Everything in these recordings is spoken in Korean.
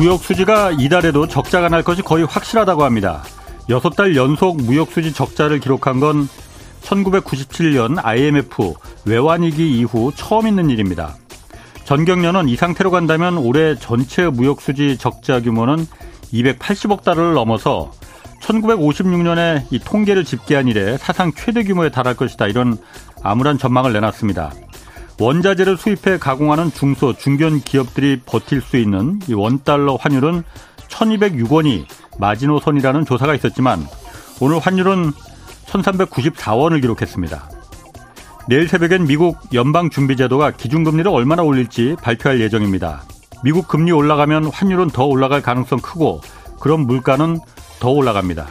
무역 수지가 이달에도 적자가 날 것이 거의 확실하다고 합니다. 여섯 달 연속 무역 수지 적자를 기록한 건 1997년 IMF 외환위기 이후 처음 있는 일입니다. 전경련은 이 상태로 간다면 올해 전체 무역 수지 적자 규모는 280억 달러를 넘어서 1956년에 이 통계를 집계한 이래 사상 최대 규모에 달할 것이다. 이런 암울한 전망을 내놨습니다. 원자재를 수입해 가공하는 중소, 중견 기업들이 버틸 수 있는 이 원달러 환율은 1206원이 마지노선이라는 조사가 있었지만 오늘 환율은 1394원을 기록했습니다. 내일 새벽엔 미국 연방준비제도가 기준금리를 얼마나 올릴지 발표할 예정입니다. 미국 금리 올라가면 환율은 더 올라갈 가능성 크고 그럼 물가는 더 올라갑니다.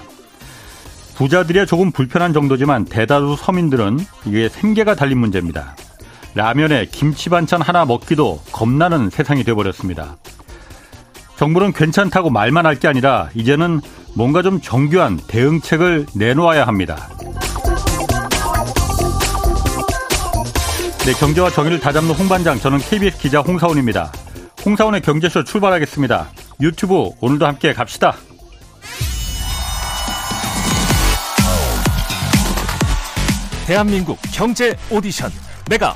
부자들이야 조금 불편한 정도지만 대다수 서민들은 이게 생계가 달린 문제입니다. 라면에 김치 반찬 하나 먹기도 겁나는 세상이 되어버렸습니다. 정부는 괜찮다고 말만 할 게 아니라 이제는 뭔가 좀 정교한 대응책을 내놓아야 합니다. 네, 경제와 정의를 다잡는 홍반장, 저는 KBS 기자 홍사원입니다. 홍사원의 경제쇼 출발하겠습니다. 유튜브 오늘도 함께 갑시다. 대한민국 경제 오디션 메가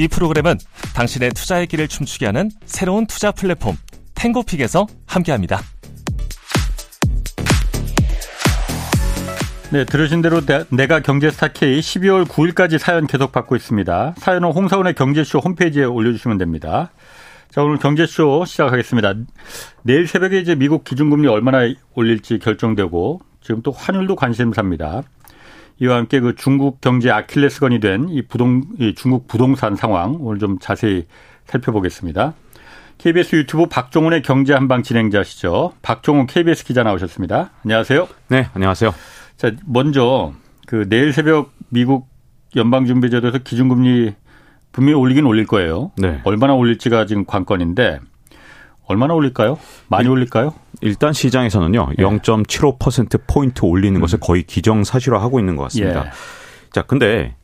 이 프로그램은 당신의 투자의 길을 춤추게 하는 새로운 투자 플랫폼 탱고픽에서 함께합니다. 네, 들으신 대로 내 가 경제스타 K 12월 9일까지 사연 계속 받고 있습니다. 사연은 홍사원의 경제쇼 홈페이지에 올려주시면 됩니다. 자, 오늘 경제쇼 시작하겠습니다. 내일 새벽에 이제 미국 기준금리 얼마나 올릴지 결정되고 지금 또 환율도 관심사입니다. 이와 함께 그 중국 경제 아킬레스건이 된 이 부동, 이 중국 부동산 상황 오늘 좀 자세히 살펴보겠습니다. KBS 유튜브 박종훈의 경제 한방 진행자시죠. 박종훈 KBS 기자 나오셨습니다. 안녕하세요. 네, 안녕하세요. 자, 먼저 그 내일 새벽 미국 연방준비제도에서 기준금리 분명히 올리긴 올릴 거예요. 네. 얼마나 올릴지가 지금 관건인데 얼마나 올릴까요? 많이 일, 올릴까요? 일단 시장에서는요. 예. 0.75% 포인트 올리는 음. 것을 거의 기정사실화하고 있는 것 같습니다. 예. 자, 근데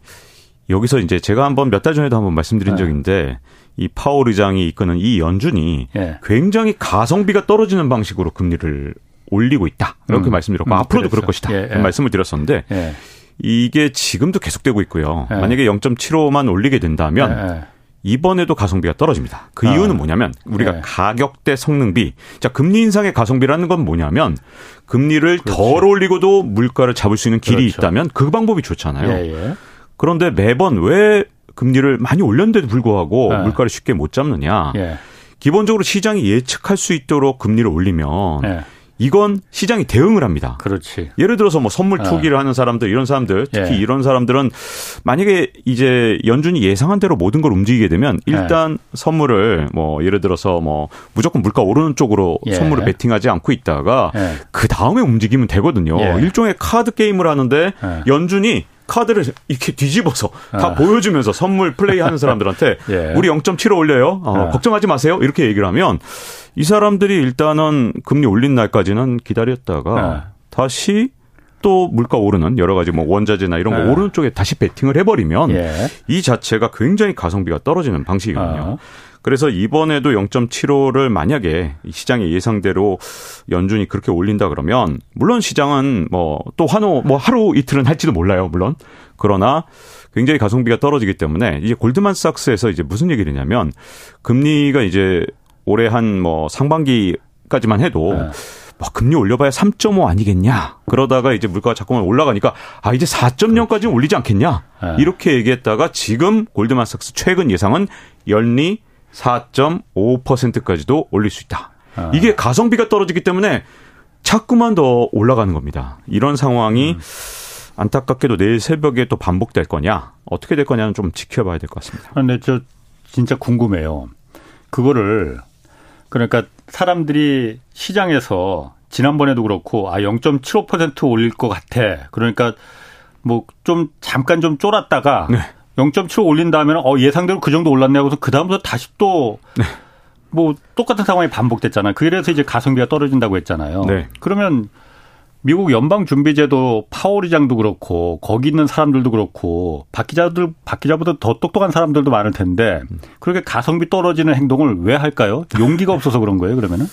여기서 이제 제가 한번 몇 달 전에도 한번 말씀드린 예. 적인데 이 파월 의장이 이끄는 이 연준이 예. 굉장히 가성비가 떨어지는 방식으로 금리를 올리고 있다. 이렇게 음. 말씀드렸고 음, 앞으로도 그럴 것이다. 예, 예. 말씀을 드렸었는데 예. 이게 지금도 계속되고 있고요. 만약에 0.75만 올리게 된다면 이번에도 가성비가 떨어집니다. 그 아. 이유는 뭐냐면 우리가 네. 가격 대 성능비. 자, 금리 인상의 가성비라는 건 뭐냐면 금리를 그렇지. 덜 올리고도 물가를 잡을 수 있는 길이 그렇죠. 있다면 그 방법이 좋잖아요. 예, 예. 그런데 매번 왜 금리를 많이 올렸는데도 불구하고 예. 물가를 쉽게 못 잡느냐? 예. 기본적으로 시장이 예측할 수 있도록 금리를 올리면 예. 이건 시장이 대응을 합니다. 그렇지. 예를 들어서 뭐 선물 네. 투기를 어. 하는 사람들 이런 사람들 특히 예. 이런 사람들은 만약에 이제 연준이 예상한 대로 모든 걸 움직이게 되면 일단 예. 선물을 뭐 예를 들어서 뭐 무조건 물가 오르는 쪽으로 예. 선물을 베팅하지 않고 있다가 예. 그 다음에 움직이면 되거든요. 예. 일종의 카드 게임을 하는데 예. 연준이 카드를 이렇게 뒤집어서 다 아. 보여주면서 선물 플레이하는 사람들한테 예. 우리 0.75 올려요. 어, 아. 걱정하지 마세요. 이렇게 얘기를 하면 이 사람들이 일단은 금리 올린 날까지는 기다렸다가 아. 다시 또 물가 오르는 여러 가지 뭐 원자재나 이런 거 네. 오르는 쪽에 다시 베팅을 해버리면 예. 이 자체가 굉장히 가성비가 떨어지는 방식이거든요. 어. 그래서 이번에도 0.75를 만약에 시장의 예상대로 연준이 그렇게 올린다 그러면 물론 시장은 뭐또 한호 뭐 하루 이틀은 할지도 몰라요 물론 그러나 굉장히 가성비가 떨어지기 때문에 이제 골드만삭스에서 이제 무슨 얘기를 했냐면 금리가 이제 올해 한 뭐 상반기까지만 해도 네. 뭐 금리 올려봐야 3.5 아니겠냐. 그러다가 이제 물가가 자꾸만 올라가니까 아 이제 4.0까지 올리지 않겠냐. 네. 이렇게 얘기했다가 지금 골드만삭스 최근 예상은 연리 4.5%까지도 올릴 수 있다. 아. 이게 가성비가 떨어지기 때문에 자꾸만 더 올라가는 겁니다. 이런 상황이 음. 안타깝게도 내일 새벽에 또 반복될 거냐, 어떻게 될 거냐는 좀 지켜봐야 될 것 같습니다. 그런데 저 진짜 궁금해요. 그거를 그러니까 사람들이 시장에서 지난번에도 그렇고 아 0.75% 올릴 것 같아. 그러니까 뭐 좀 잠깐 좀 쫄았다가 네. 0.75 올린 다음에는 어 예상대로 그 정도 올랐네 하고서 그 다음부터 다시 또 네. 뭐 똑같은 상황이 반복됐잖아요. 그래서 이제 가성비가 떨어진다고 했잖아요. 네. 그러면 미국 연방준비제도 파월 의장도 그렇고 거기 있는 사람들도 그렇고 박 기자들 박 기자보다 더 똑똑한 사람들도 많을 텐데 그렇게 가성비 떨어지는 행동을 왜 할까요? 용기가 없어서 그런 거예요. 그러면은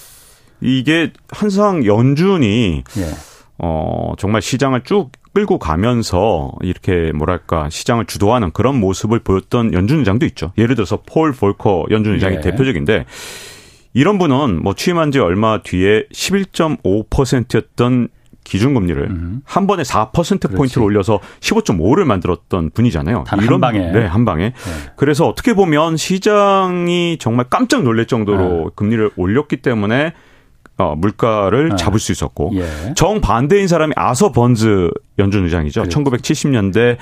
이게 항상 연준이 예. 어 정말 시장을 쭉 끌고 가면서 이렇게 뭐랄까 시장을 주도하는 그런 모습을 보였던 연준 의장도 있죠. 예를 들어서 폴 볼커 연준 의장이 예. 대표적인데 이런 분은 뭐 취임한 지 얼마 뒤에 11.5%였던 기준금리를 음. 한 번에 4% 포인트를 올려서 15.5를 만들었던 분이잖아요. 이런 방에. 네, 한 방에. 네. 그래서 어떻게 보면 시장이 정말 깜짝 놀랄 정도로 네. 금리를 올렸기 때문에 어, 물가를 네. 잡을 수 있었고 예. 정 반대인 사람이 아서 번즈 연준 의장이죠. 그렇죠. 1970년대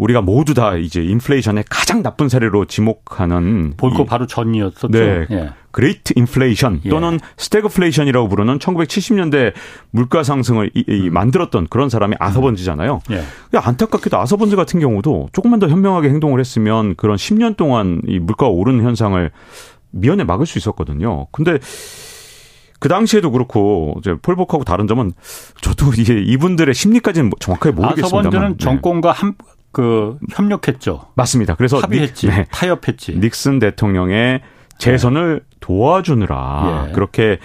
우리가 모두 다 이제 인플레이션의 가장 나쁜 사례로 지목하는 볼커 바로 전이었었죠. 네. 예. Great Inflation 또는 예. 스태그플레이션이라고 부르는 1970년대 물가 상승을 이, 이 음. 만들었던 그런 사람이 아서번즈잖아요. 예. 안타깝게도 아서번즈 같은 경우도 조금만 더 현명하게 행동을 했으면 그런 10년 동안 이 물가가 오르는 현상을 미연에 막을 수 있었거든요. 근데 그 당시에도 그렇고 이제 폴복하고 다른 점은 저도 이게 이분들의 심리까지는 뭐 정확하게 모르겠습니다만. 아서번즈는 네. 정권과 한, 그 협력했죠. 맞습니다. 그래서 합의했지, 닉, 네. 타협했지. 닉슨 대통령의 재선을 네. 도와주느라 예. 그렇게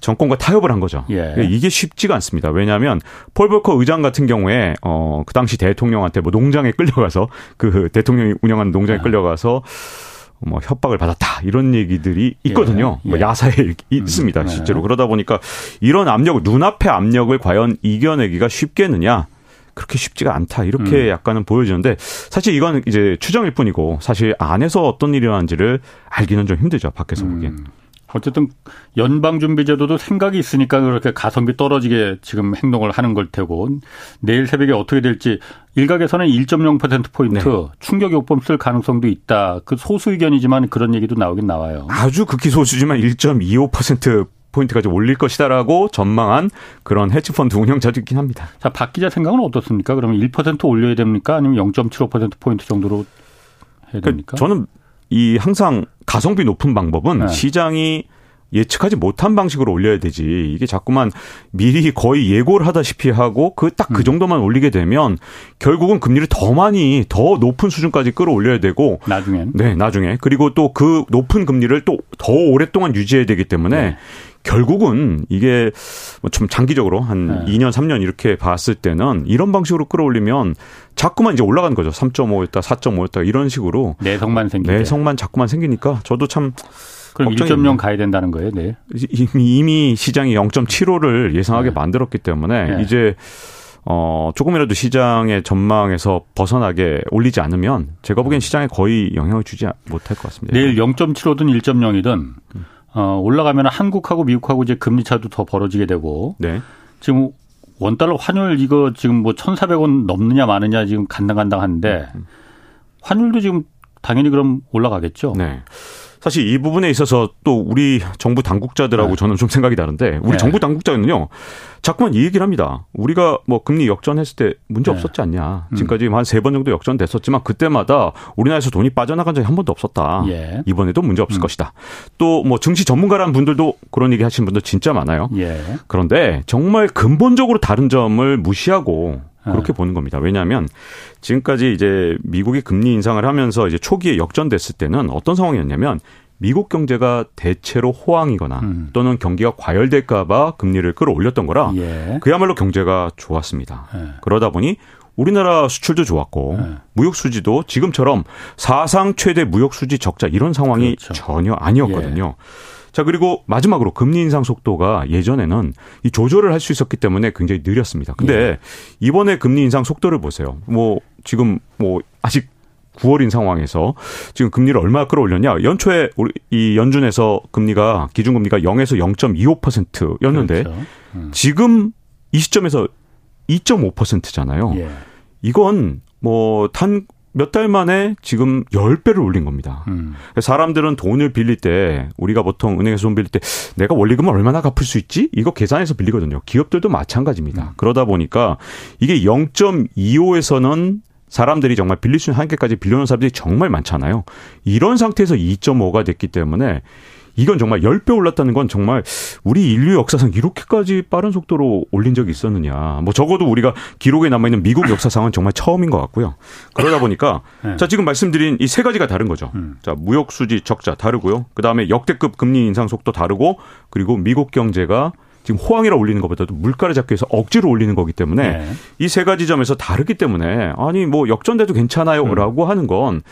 정권과 타협을 한 거죠. 예. 이게 쉽지가 않습니다. 왜냐하면 폴 볼커 의장 같은 경우에 어그 당시 대통령한테 뭐 농장에 끌려가서 그 대통령이 운영하는 농장에 아. 끌려가서 뭐 협박을 받았다 이런 얘기들이 있거든요. 예, 뭐 예. 뭐 야사에 음, 있습니다. 음, 실제로 그러다 보니까 이런 압력, 눈앞의 압력을 과연 이겨내기가 쉽겠느냐? 그렇게 쉽지가 않다 이렇게 음. 약간은 보여지는데 사실 이건 이제 추정일 뿐이고 사실 안에서 어떤 일이 일어난지를 알기는 좀 힘들죠 밖에서 음. 보기엔. 어쨌든 연방준비제도도 생각이 있으니까 그렇게 가성비 떨어지게 지금 행동을 하는 걸 테고 내일 새벽에 어떻게 될지 일각에서는 1.0%포인트 네. 충격 요법 쓸 가능성도 있다. 그 소수 의견이지만 그런 얘기도 나오긴 나와요. 아주 극히 소수지만 1.25% 포인트까지 올릴 것이다라고 전망한 그런 헤지펀드 운영자도 있긴 합니다. 자, 박 기자 생각은 어떻습니까? 그러면 1% 올려야 됩니까? 아니면 0.75% 포인트 정도로 해야 그러니까 됩니까? 그 저는 이 항상 가성비 높은 방법은 네. 시장이 예측하지 못한 방식으로 올려야 되지. 이게 자꾸만 미리 거의 예고를 하다시피 하고 그 딱그 그 정도만 올리게 되면 결국은 금리를 더 많이 더 높은 수준까지 끌어올려야 되고 나중엔 네, 나중에. 그리고 또 그 높은 금리를 또 더 오랫동안 유지해야 되기 때문에 네. 결국은 이게 뭐좀 장기적으로 한 네. 2년, 3년 이렇게 봤을 때는 이런 방식으로 끌어올리면 자꾸만 이제 올라가는 거죠. 3.5였다, 4.5였다 이런 식으로 내성만 생기 내성만 자꾸만 생기니까 저도 참 그럼 1.0 가야 된다는 거예요, 네. 이미, 이미 시장이 0.75를 예상하게 네. 만들었기 때문에 네. 이제 어, 조금이라도 시장의 전망에서 벗어나게 올리지 않으면 제가 보기엔 시장에 거의 영향을 주지 못할 것 같습니다. 내일 0.75든 1.0이든 어, 올라가면 한국하고 미국하고 이제 금리 차도 더 벌어지게 되고 네. 지금 원달러 환율 이거 지금 뭐 1,400원 넘느냐 마느냐 지금 간당간당 하는데 음. 환율도 지금 당연히 그럼 올라가겠죠. 네. 사실 이 부분에 있어서 또 우리 정부 당국자들하고 네. 저는 좀 생각이 다른데 우리 네. 정부 당국자는요 자꾸만 이 얘기를 합니다. 우리가 뭐 금리 역전했을 때 문제 네. 없었지 않냐. 음. 지금까지 한 세 번 정도 역전됐었지만 그때마다 우리나라에서 돈이 빠져나간 적이 한 번도 없었다. 예. 이번에도 문제 없을 음. 것이다. 또 뭐 증시 전문가라는 분들도 그런 얘기 하시는 분들 진짜 많아요. 예. 그런데 정말 근본적으로 다른 점을 무시하고 그렇게 네. 보는 겁니다. 왜냐하면 지금까지 이제 미국이 금리 인상을 하면서 이제 초기에 역전됐을 때는 어떤 상황이었냐면 미국 경제가 대체로 호황이거나 음. 또는 경기가 과열될까봐 금리를 끌어올렸던 거라 예. 그야말로 경제가 좋았습니다. 예. 그러다 보니 우리나라 수출도 좋았고 예. 무역 수지도 지금처럼 사상 최대 무역 수지 적자 이런 상황이 그렇죠. 전혀 아니었거든요. 예. 자, 그리고 마지막으로 금리 인상 속도가 예전에는 이 조절을 할 수 있었기 때문에 굉장히 느렸습니다. 근데 예. 이번에 금리 인상 속도를 보세요. 뭐 지금 뭐 아직 9월인 상황에서 지금 금리를 얼마 끌어올렸냐? 연초에 우리 이 연준에서 금리가 기준금리가 0에서 0.25%였는데 그렇죠. 음. 지금 이 시점에서 2.5%잖아요. 예. 이건 뭐 단 몇 달 만에 지금 10배를 올린 겁니다. 음. 사람들은 돈을 빌릴 때 우리가 보통 은행에서 돈 빌릴 때 내가 원리금을 얼마나 갚을 수 있지? 이거 계산해서 빌리거든요. 기업들도 마찬가지입니다. 음. 그러다 보니까 이게 0.25에서는 사람들이 정말 빌릴 수 있는 한계까지 빌려놓은 사람들이 정말 많잖아요. 이런 상태에서 2.5가 됐기 때문에 이건 정말 10배 올랐다는 건 정말 우리 인류 역사상 이렇게까지 빠른 속도로 올린 적이 있었느냐. 뭐 적어도 우리가 기록에 남아있는 미국 역사상은 정말 처음인 것 같고요. 그러다 보니까 네. 자, 지금 말씀드린 이 세 가지가 다른 거죠. 음. 자, 무역 수지 적자 다르고요. 그 다음에 역대급 금리 인상 속도 다르고 그리고 미국 경제가 지금 호황이라 올리는 것보다도 물가를 잡기 위해서 억지로 올리는 거기 때문에 네. 이세 가지 점에서 다르기 때문에 아니 뭐 역전돼도 괜찮아요라고 음. 하는 건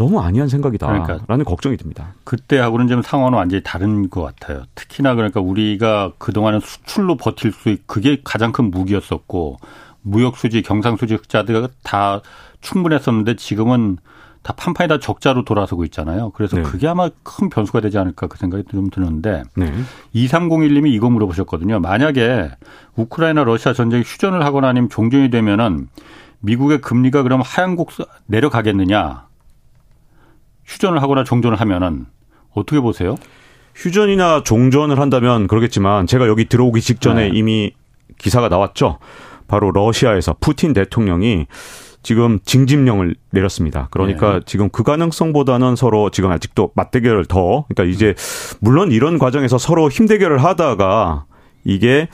너무 아니한 생각이다라는 그러니까 걱정이 듭니다. 그때하고는 좀 상황은 완전히 다른 것 같아요. 특히나 그러니까 우리가 그동안은 수출로 버틸 수 있, 그게 가장 큰 무기였었고 무역 수지, 경상 수지 흑자들 다 충분했었는데 지금은 다 판판이 다 적자로 돌아서고 있잖아요. 그래서 네. 그게 아마 큰 변수가 되지 않을까 그 생각이 좀 드는데 네. 2301님이 이거 물어보셨거든요. 만약에 우크라이나 러시아 전쟁이 휴전을 하거나 아니면 종전이 되면은 미국의 금리가 그럼 하향 곡 내려가겠느냐? 휴전을 하거나 종전을 하면은 어떻게 보세요? 휴전이나 종전을 한다면 그러겠지만 제가 여기 들어오기 직전에 네. 이미 기사가 나왔죠. 바로 러시아에서 푸틴 대통령이 지금 징집령을 내렸습니다. 그러니까 네. 지금 그 가능성보다는 서로 지금 아직도 맞대결을 더 그러니까 이제 물론 이런 과정에서 서로 힘대결을 하다가 이게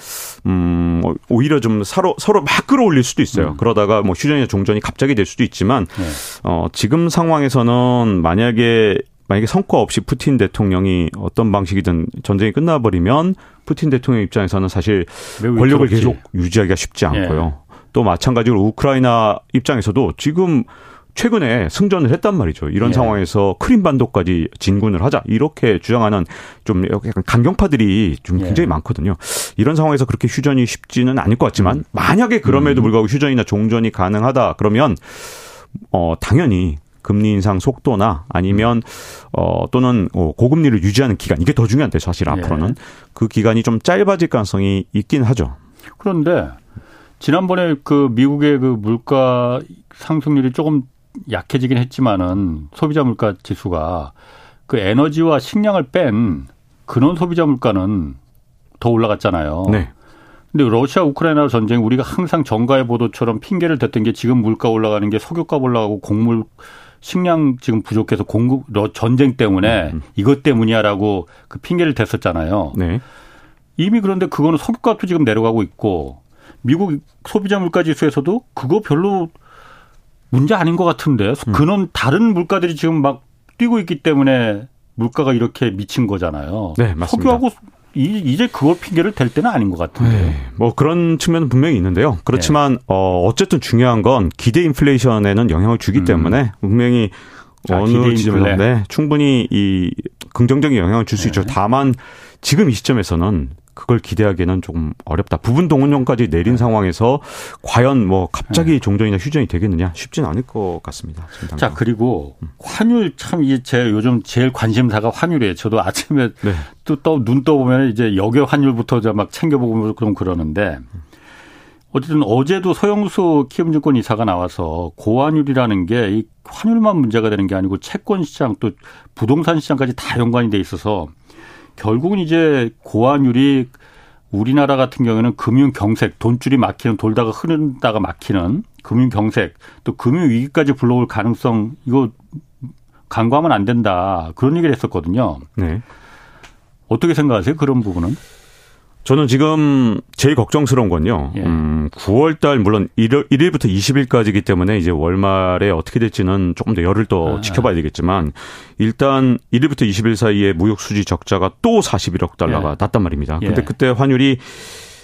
음 오히려 좀 서로 서로 막 끌어올릴 수도 있어요. 음. 그러다가 뭐 휴전이나 종전이 갑자기 될 수도 있지만 네. 어 지금 상황에서는 만약에 만약에 성과 없이 푸틴 대통령이 어떤 방식이든 전쟁이 끝나버리면 푸틴 대통령 입장에서는 사실 권력을 계속 유지하기가 쉽지 않고요. 예. 또 마찬가지로 우크라이나 입장에서도 지금 최근에 승전을 했단 말이죠. 이런 네. 상황에서 크림반도까지 진군을 하자 이렇게 주장하는 좀 약간 강경파들이 좀 예. 굉장히 네. 많거든요. 이런 상황에서 그렇게 휴전이 쉽지는 않을 것 같지만 음. 만약에 그럼에도 음. 불구하고 휴전이나 종전이 가능하다 그러면 어 당연히 금리 인상 속도나 아니면 어 또는 어, 고금리를 유지하는 기간 이게 더 중요한데 사실 예. 앞으로는 그 기간이 좀 짧아질 가능성이 있긴 하죠. 그런데 지난번에 그 미국의 그 물가 상승률이 조금 약해지긴 했지만은 소비자 물가 지수가 그 에너지와 식량을 뺀 근원 소비자 물가는 더 올라갔잖아요. 네. 근데 러시아 우크라이나 전쟁 우리가 항상 정가의 보도처럼 핑계를 댔던 게 지금 물가 올라가는 게 석유값 올라가고 곡물 식량 지금 부족해서 공급 전쟁 때문에 음. 이것 때문이야라고 그 핑계를 댔었잖아요. 네. 이미 그런데 그거는 석유값도 지금 내려가고 있고 미국 소비자 물가 지수에서도 그거 별로 문제 아닌 것 같은데 음. 그는 다른 물가들이 지금 막 뛰고 있기 때문에 물가가 이렇게 미친 거잖아요. 네, 맞습니다. 석유하고 이제 그걸 핑계를 댈 때는 아닌 것 같은데요. 네, 뭐 그런 측면은 분명히 있는데요. 그렇지만 네. 어 어쨌든 중요한 건 기대 인플레이션에는 영향을 주기 음. 때문에 분명히 아, 어느 지점에 네, 충분히 이 긍정적인 영향을 줄수 네. 있죠. 다만 지금 이 시점에서는 그걸 기대하기에는 조금 어렵다. 부분 동원령까지 내린 네. 상황에서 과연 뭐 갑자기 네. 종전이나 휴전이 되겠느냐 쉽지는 않을 것 같습니다. 자 그리고 음. 환율 참 이제 제 요즘 제일 관심사가 환율이에요. 저도 아침에 네. 또눈 떠보면 이제 역외 환율부터 막 챙겨보고 그럼 그러는데 어쨌든 어제도 서영수 키움증권 이사가 나와서 고환율이라는 게 이 환율만 문제가 되는 게 아니고 채권 시장 또 부동산 시장까지 다 연관이 돼 있어서 결국은 이제 고환율이 우리나라 같은 경우에는 금융 경색, 돈줄이 막히는 돌다가 흐른다가 막히는 금융 경색, 또 금융 위기까지 불러올 가능성 이거 간과하면 안 된다. 그런 얘기를 했었거든요. 네. 어떻게 생각하세요? 그런 부분은? 저는 지금 제일 걱정스러운 건요. 예. 음, 9월 달 물론 1일, 1일부터 20일까지이기 때문에 이제 월말에 어떻게 될지는 조금 더 열을 더 아. 지켜봐야 되겠지만 일단 1일부터 20일 사이에 무역 수지 적자가 또 41억 달러가 예. 났단 말입니다. 근데 예. 그때 환율이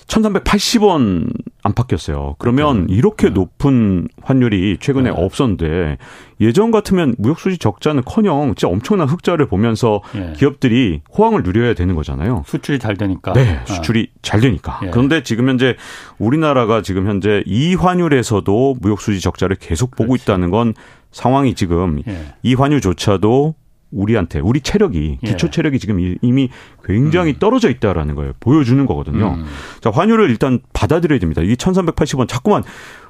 1380원 안팎이었어요. 그러면 그렇죠. 이렇게 네. 높은 환율이 최근에 네. 없었는데 예전 같으면 무역수지 적자는 커녕 진짜 엄청난 흑자를 보면서 예. 기업들이 호황을 누려야 되는 거잖아요. 수출이 잘 되니까. 네, 아. 수출이 아. 잘 되니까. 예. 그런데 지금 현재 우리나라가 지금 현재 이 환율에서도 무역수지 적자를 계속 보고 그렇지. 있다는 건 상황이 지금 예. 이 환율조차도 우리한테 우리 체력이 예. 기초 체력이 지금 이미 굉장히 음. 떨어져 있다라는 걸 보여주는 거거든요. 음. 자, 환율을 일단 받아들여야 됩니다. 이 1380원 자꾸만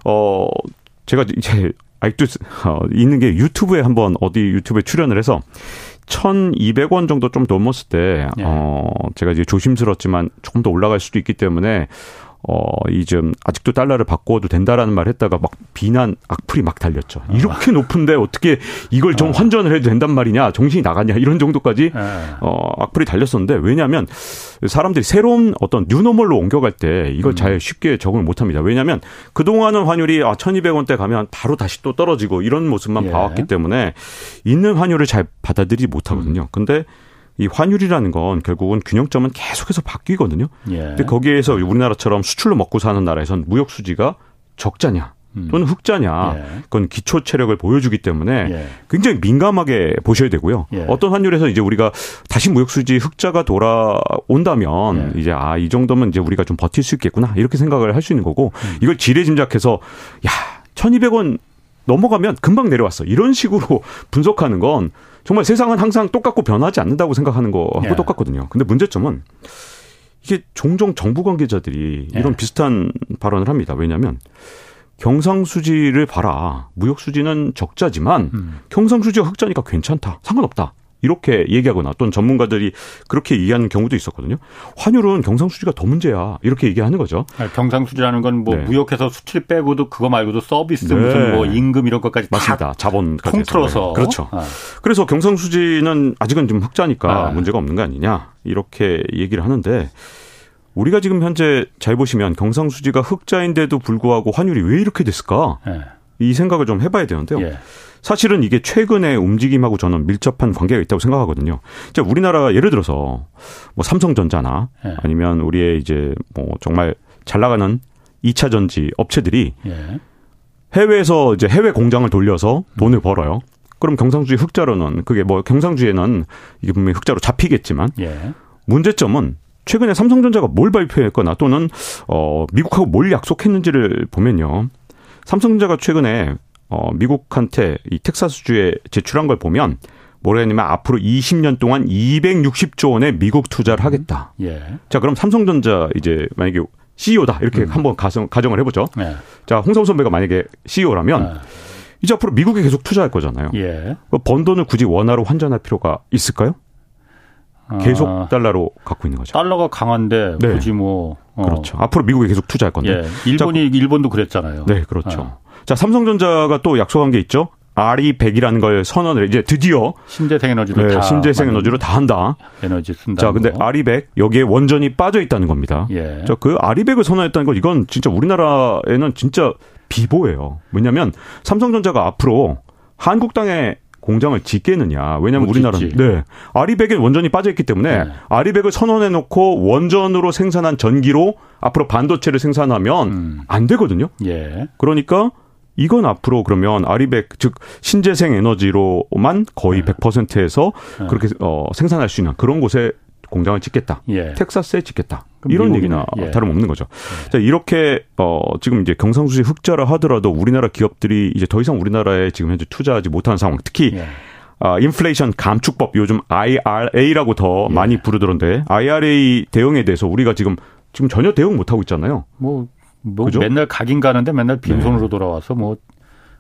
어 제가 이제 아직도 어, 있는 게 유튜브에 한번 어디 유튜브에 출연을 해서 1,200원 정도 좀 넘었을 때, 예. 어, 제가 이제 조심스럽지만 조금 더 올라갈 수도 있기 때문에, 어, 이 좀 아직도 달러를 바꿔도 된다라는 말 했다가 막 비난 악플이 막 달렸죠. 아. 이렇게 높은데 어떻게 이걸 좀 아. 환전을 해도 된단 말이냐, 정신이 나가냐, 이런 정도까지, 예. 어, 악플이 달렸었는데, 왜냐하면 사람들이 새로운 어떤 뉴노멀로 옮겨갈 때 이걸 음. 잘 쉽게 적응을 못 합니다. 왜냐하면 그 동안은 환율이 아, 1200원대 가면 바로 다시 또 떨어지고 이런 모습만 예. 봐왔기 때문에 있는 환율을 잘 받아들이지 못하거든요. 음. 근데 이 환율이라는 건 결국은 균형점은 계속해서 바뀌거든요. 예. 근데 거기에서 우리나라처럼 수출로 먹고 사는 나라에선 무역 수지가 적자냐 음. 또는 흑자냐 예. 그건 기초 체력을 보여주기 때문에 예. 굉장히 민감하게 보셔야 되고요. 예. 어떤 환율에서 이제 우리가 다시 무역 수지 흑자가 돌아온다면 예. 이제 아 이 정도면 이제 우리가 좀 버틸 수 있겠구나 이렇게 생각을 할 수 있는 거고 음. 이걸 지레 짐작해서 야 1,200원 넘어가면 금방 내려왔어 이런 식으로 분석하는 건 정말 세상은 항상 똑같고 변하지 않는다고 생각하는 거하고 예. 똑같거든요. 근데 문제점은 이게 종종 정부 관계자들이 예. 이런 비슷한 발언을 합니다. 왜냐하면 경상수지를 봐라. 무역수지는 적자지만 음. 경상수지가 흑자니까 괜찮다. 상관없다. 이렇게 얘기하거나 또는 전문가들이 그렇게 얘기하는 경우도 있었거든요. 환율은 경상수지가 더 문제야. 이렇게 얘기하는 거죠. 아, 경상수지라는 건뭐 네. 무역해서 수출 빼고도 그거 말고도 서비스 네. 무슨 뭐 임금 이런 것까지 맞습니다. 자본 통틀어서 그렇죠. 아. 그래서 경상수지는 아직은 좀 흑자니까 아. 문제가 없는 거 아니냐 이렇게 얘기를 하는데 우리가 지금 현재 잘 보시면 경상수지가 흑자인데도 불구하고 환율이 왜 이렇게 됐을까? 네. 이 생각을 좀 해봐야 되는데요. 예. 사실은 이게 최근의 움직임하고 저는 밀접한 관계가 있다고 생각하거든요. 자, 우리나라가 예를 들어서 뭐 삼성전자나 예. 아니면 우리의 이제 뭐 정말 잘 나가는 2차 전지 업체들이 예. 해외에서 이제 해외 공장을 돌려서 돈을 벌어요. 그럼 경상주의 흑자로는 그게 뭐 경상주에는 이게 분명히 흑자로 잡히겠지만 예. 문제점은 최근에 삼성전자가 뭘 발표했거나 또는 어 미국하고 뭘 약속했는지를 보면요. 삼성전자가 최근에 어, 미국한테 이 텍사스주에 제출한 걸 보면 뭐라 했냐면 앞으로 20년 동안 260조 원의 미국 투자를 하겠다. 음, 예. 자, 그럼 삼성전자 이제 만약에 CEO다. 이렇게 음. 한번 가정, 가정을 해보죠. 예. 자, 홍성우 선배가 만약에 CEO라면 예. 이제 앞으로 미국에 계속 투자할 거잖아요. 예. 그번 돈을 굳이 원화로 환전할 필요가 있을까요? 계속 아, 달러로 갖고 있는 거죠. 달러가 강한데 네. 굳이 뭐 어. 그렇죠. 앞으로 미국에 계속 투자할 건데. 예. 일본이 자, 일본도 그랬잖아요. 네, 그렇죠. 어. 자, 삼성전자가 또 약속한 게 있죠. RE100이라는 걸 선언을 이제 드디어 신재생 에너지로 네, 다 신재생 에너지로 다 한다. 에너지 쓴다. 자, 근데 RE100 여기에 원전이 빠져 있다는 겁니다. 예. 자, 그 RE100을 선언했다는 건 이건 진짜 우리나라에는 진짜 비보예요. 왜냐면 삼성전자가 앞으로 한국 땅에 공장을 짓겠느냐. 왜냐하면 우리나라는 네. 아리백에 원전이 빠져 있기 때문에 네. 아리백을 선언해 놓고 원전으로 생산한 전기로 앞으로 반도체를 생산하면 음. 안 되거든요. 예. 그러니까 이건 앞으로 그러면 아리백 즉 신재생 에너지로만 거의 네. 100%에서 네. 그렇게 어 생산할 수 있는 그런 곳에 공장을 짓겠다. 예. 텍사스에 짓겠다. 이런 얘기나 예. 다름없는 거죠. 예. 자, 이렇게 어 지금 이제 경상수지 흑자라 하더라도 우리나라 기업들이 이제 더 이상 우리나라에 지금 현재 투자하지 못하는 상황. 특히 예. 아, 인플레이션 감축법 요즘 IRA라고 더 예. 많이 부르더런데 IRA 대응에 대해서 우리가 지금 지금 전혀 대응 못 하고 있잖아요. 뭐, 뭐 맨날 가긴 가는데 맨날 빈손으로 네. 돌아와서 뭐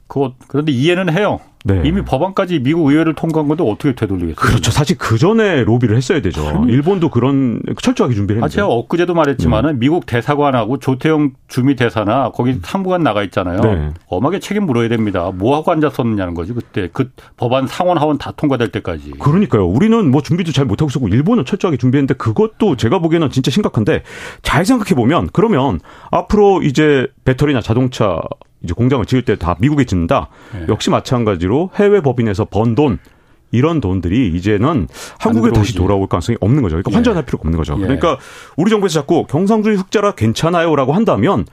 그거 그런데 이해는 해요. 네. 이미 법안까지 미국 의회를 통과한 건데 어떻게 되돌리겠어요? 그렇죠. 사실 그 전에 로비를 했어야 되죠. 아니, 일본도 그런 철저하게 준비를 했는데. 아, 제가 엊그제도 말했지만은 네. 미국 대사관하고 조태영 주미 대사나 거기 사무관 나가 있잖아요. 네. 엄하게 책임 물어야 됩니다. 뭐 하고 앉았었느냐는 거지 그때 그 법안 상원 하원 다 통과될 때까지. 그러니까요. 우리는 뭐 준비도 잘 못하고 있었고 일본은 철저하게 준비했는데 그것도 제가 보기에는 진짜 심각한데 잘 생각해 보면 그러면 앞으로 이제 배터리나 자동차 이제 공장을 지을 때 다 미국에 짓는다. 네. 역시 마찬가지로 해외 법인에서 번 돈 이런 돈들이 이제는 한국에 다시 돌아올 가능성이 없는 거죠. 그러니까 예. 환전할 필요가 없는 거죠. 예. 그러니까 우리 정부에서 자꾸 경상주의 흑자라 괜찮아요라고 한다면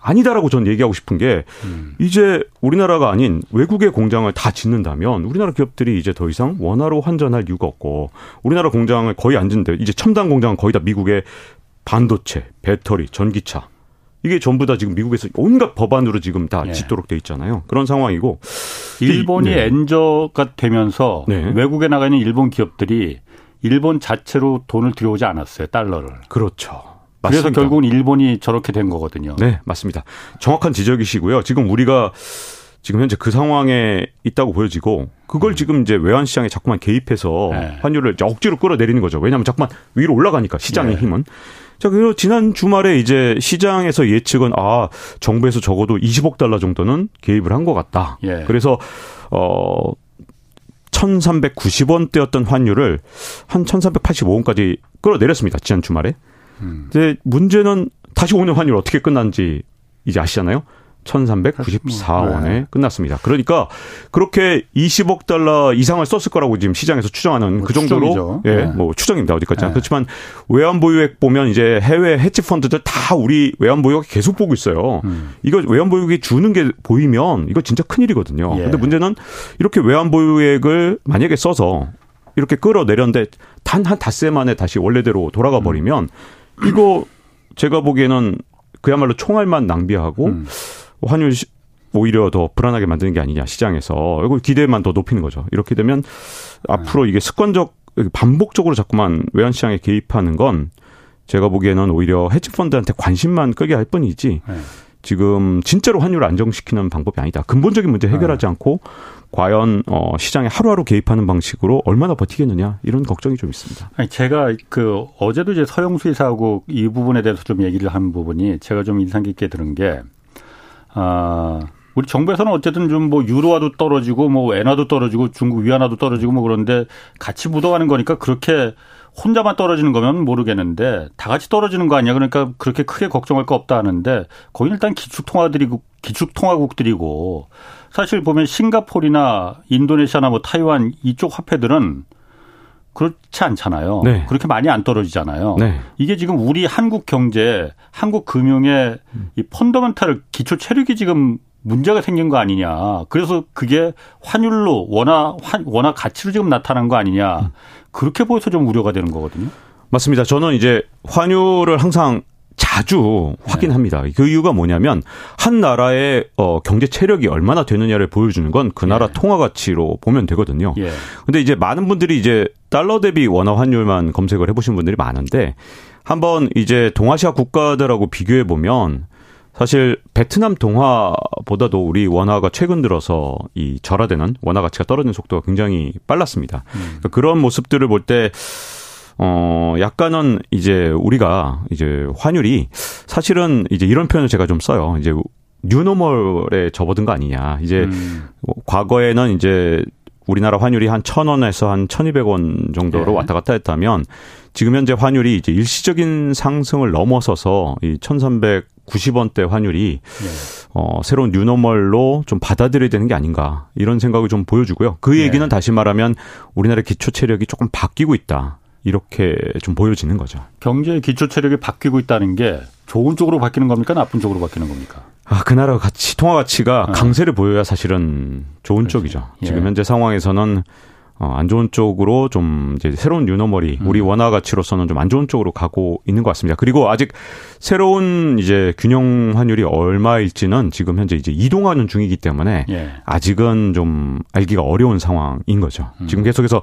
아니다라고 저는 얘기하고 싶은 게 음. 이제 우리나라가 아닌 외국의 공장을 다 짓는다면 우리나라 기업들이 이제 더 이상 원화로 환전할 이유가 없고 우리나라 공장을 거의 안 짓는데 이제 첨단 공장은 거의 다 미국의 반도체, 배터리, 전기차 이게 전부 다 지금 미국에서 온갖 법안으로 지금 다 네. 짓도록 돼 있잖아요. 그런 상황이고 일본이 네. 엔저가 되면서 네. 외국에 나가 있는 일본 기업들이 일본 자체로 돈을 들여오지 않았어요. 달러를. 그렇죠. 그래서 결국은 일본이 저렇게 된 거거든요. 네, 맞습니다. 정확한 지적이시고요. 지금 우리가 지금 현재 그 상황에 있다고 보여지고 그걸 음. 지금 이제 외환 시장에 자꾸만 개입해서 네. 환율을 억지로 끌어내리는 거죠. 왜냐하면 자꾸만 위로 올라가니까 시장의 네. 힘은. 자, 그리고 지난 주말에 이제 시장에서 예측은 아, 정부에서 적어도 20억 달러 정도는 개입을 한 것 같다. 예. 그래서 어 1390원대였던 환율을 한 1385원까지 끌어내렸습니다. 지난 주말에. 음. 이제 문제는 다시 오늘 환율 어떻게 끝난지 이제 아시잖아요. 1394원에 네. 끝났습니다. 그러니까 그렇게 20억 달러 이상을 썼을 거라고 지금 시장에서 추정하는 뭐 그 정도로 추정이죠. 예, 네. 뭐 추정입니다. 어디까지. 네. 그렇지만 외환 보유액 보면 이제 해외 헤지 펀드들 다 우리 외환 보유액 계속 보고 있어요. 음. 이거 외환 보유액이 주는 게 보이면 이거 진짜 큰일이거든요. 예. 근데 문제는 이렇게 외환 보유액을 만약에 써서 이렇게 끌어내렸는데 단 한 닷새 만에 다시 원래대로 돌아가 버리면 음. 이거 제가 보기에는 그야말로 총알만 낭비하고 음. 환율 오히려 더 불안하게 만드는 게 아니냐 시장에서 이걸 기대만 더 높이는 거죠. 이렇게 되면 앞으로 이게 습관적 반복적으로 자꾸만 외환 시장에 개입하는 건 제가 보기에는 오히려 헤지 펀드한테 관심만 끄게 할 뿐이지 네. 지금 진짜로 환율을 안정시키는 방법이 아니다. 근본적인 문제 해결하지 네. 않고 과연 어 시장에 하루하루 개입하는 방식으로 얼마나 버티겠느냐 이런 걱정이 좀 있습니다. 아니 제가 그 어제도 이제 서영수 이사하고 이 부분에 대해서 좀 얘기를 한 부분이 제가 좀 인상 깊게 들은 게 아, 우리 정부에서는 어쨌든 좀 뭐 유로화도 떨어지고 뭐 엔화도 떨어지고 중국 위안화도 떨어지고 뭐 그런데 같이 묻어가는 거니까 그렇게 혼자만 떨어지는 거면 모르겠는데 다 같이 떨어지는 거 아니야? 그러니까 그렇게 크게 걱정할 거 없다 하는데 거기 일단 기축통화들이고 기축통화국들이고 사실 보면 싱가폴이나 인도네시아나 뭐 타이완 이쪽 화폐들은 그렇지 않잖아요. 네. 그렇게 많이 안 떨어지잖아요. 네. 이게 지금 우리 한국 경제, 한국 금융의 이 펀더멘탈 기초 체력이 지금 문제가 생긴 거 아니냐. 그래서 그게 환율로 원화 원화 가치로 지금 나타난 거 아니냐. 그렇게 보여서 좀 우려가 되는 거거든요. 맞습니다. 저는 이제 환율을 항상 자주 확인합니다. 네. 그 이유가 뭐냐면 한 나라의 어 경제 체력이 얼마나 되느냐를 보여주는 건 그 나라 네. 통화 가치로 보면 되거든요. 예. 근데 이제 많은 분들이 이제 달러 대비 원화 환율만 검색을 해 보신 분들이 많은데 한번 이제 동아시아 국가들하고 비교해 보면 사실 베트남 동화보다도 우리 원화가 최근 들어서 이 절하되는 원화 가치가 떨어지는 속도가 굉장히 빨랐습니다. 음. 그러니까 그런 모습들을 볼 때 어, 약간은 이제 우리가 이제 환율이 사실은 이제 이런 표현을 제가 좀 써요. 이제 뉴노멀에 접어든 거 아니냐. 이제 음. 과거에는 이제 우리나라 환율이 한 1,000원에서 한 1,200원 정도로 네. 왔다 갔다 했다면 지금 현재 환율이 이제 일시적인 상승을 넘어서서 이 1,390원대 환율이 네. 어, 새로운 뉴노멀로 좀 받아들여야 되는 게 아닌가 이런 생각을 좀 보여주고요. 그 네. 얘기는 네. 다시 말하면 우리나라 기초 체력이 조금 바뀌고 있다. 이렇게 좀 보여지는 거죠. 경제의 기초 체력이 바뀌고 있다는 게 좋은 쪽으로 바뀌는 겁니까? 나쁜 쪽으로 바뀌는 겁니까? 아, 그 나라 가치, 통화 가치가 어. 강세를 보여야 사실은 좋은 그렇지. 쪽이죠. 지금 예. 현재 상황에서는 어, 안 좋은 쪽으로 좀 이제 새로운 유노멀이 음. 우리 원화 가치로서는 좀 안 좋은 쪽으로 가고 있는 것 같습니다. 그리고 아직 새로운 이제 균형 환율이 얼마일지는 지금 현재 이제 이동하는 중이기 때문에 예. 아직은 좀 알기가 어려운 상황인 거죠. 음. 지금 계속해서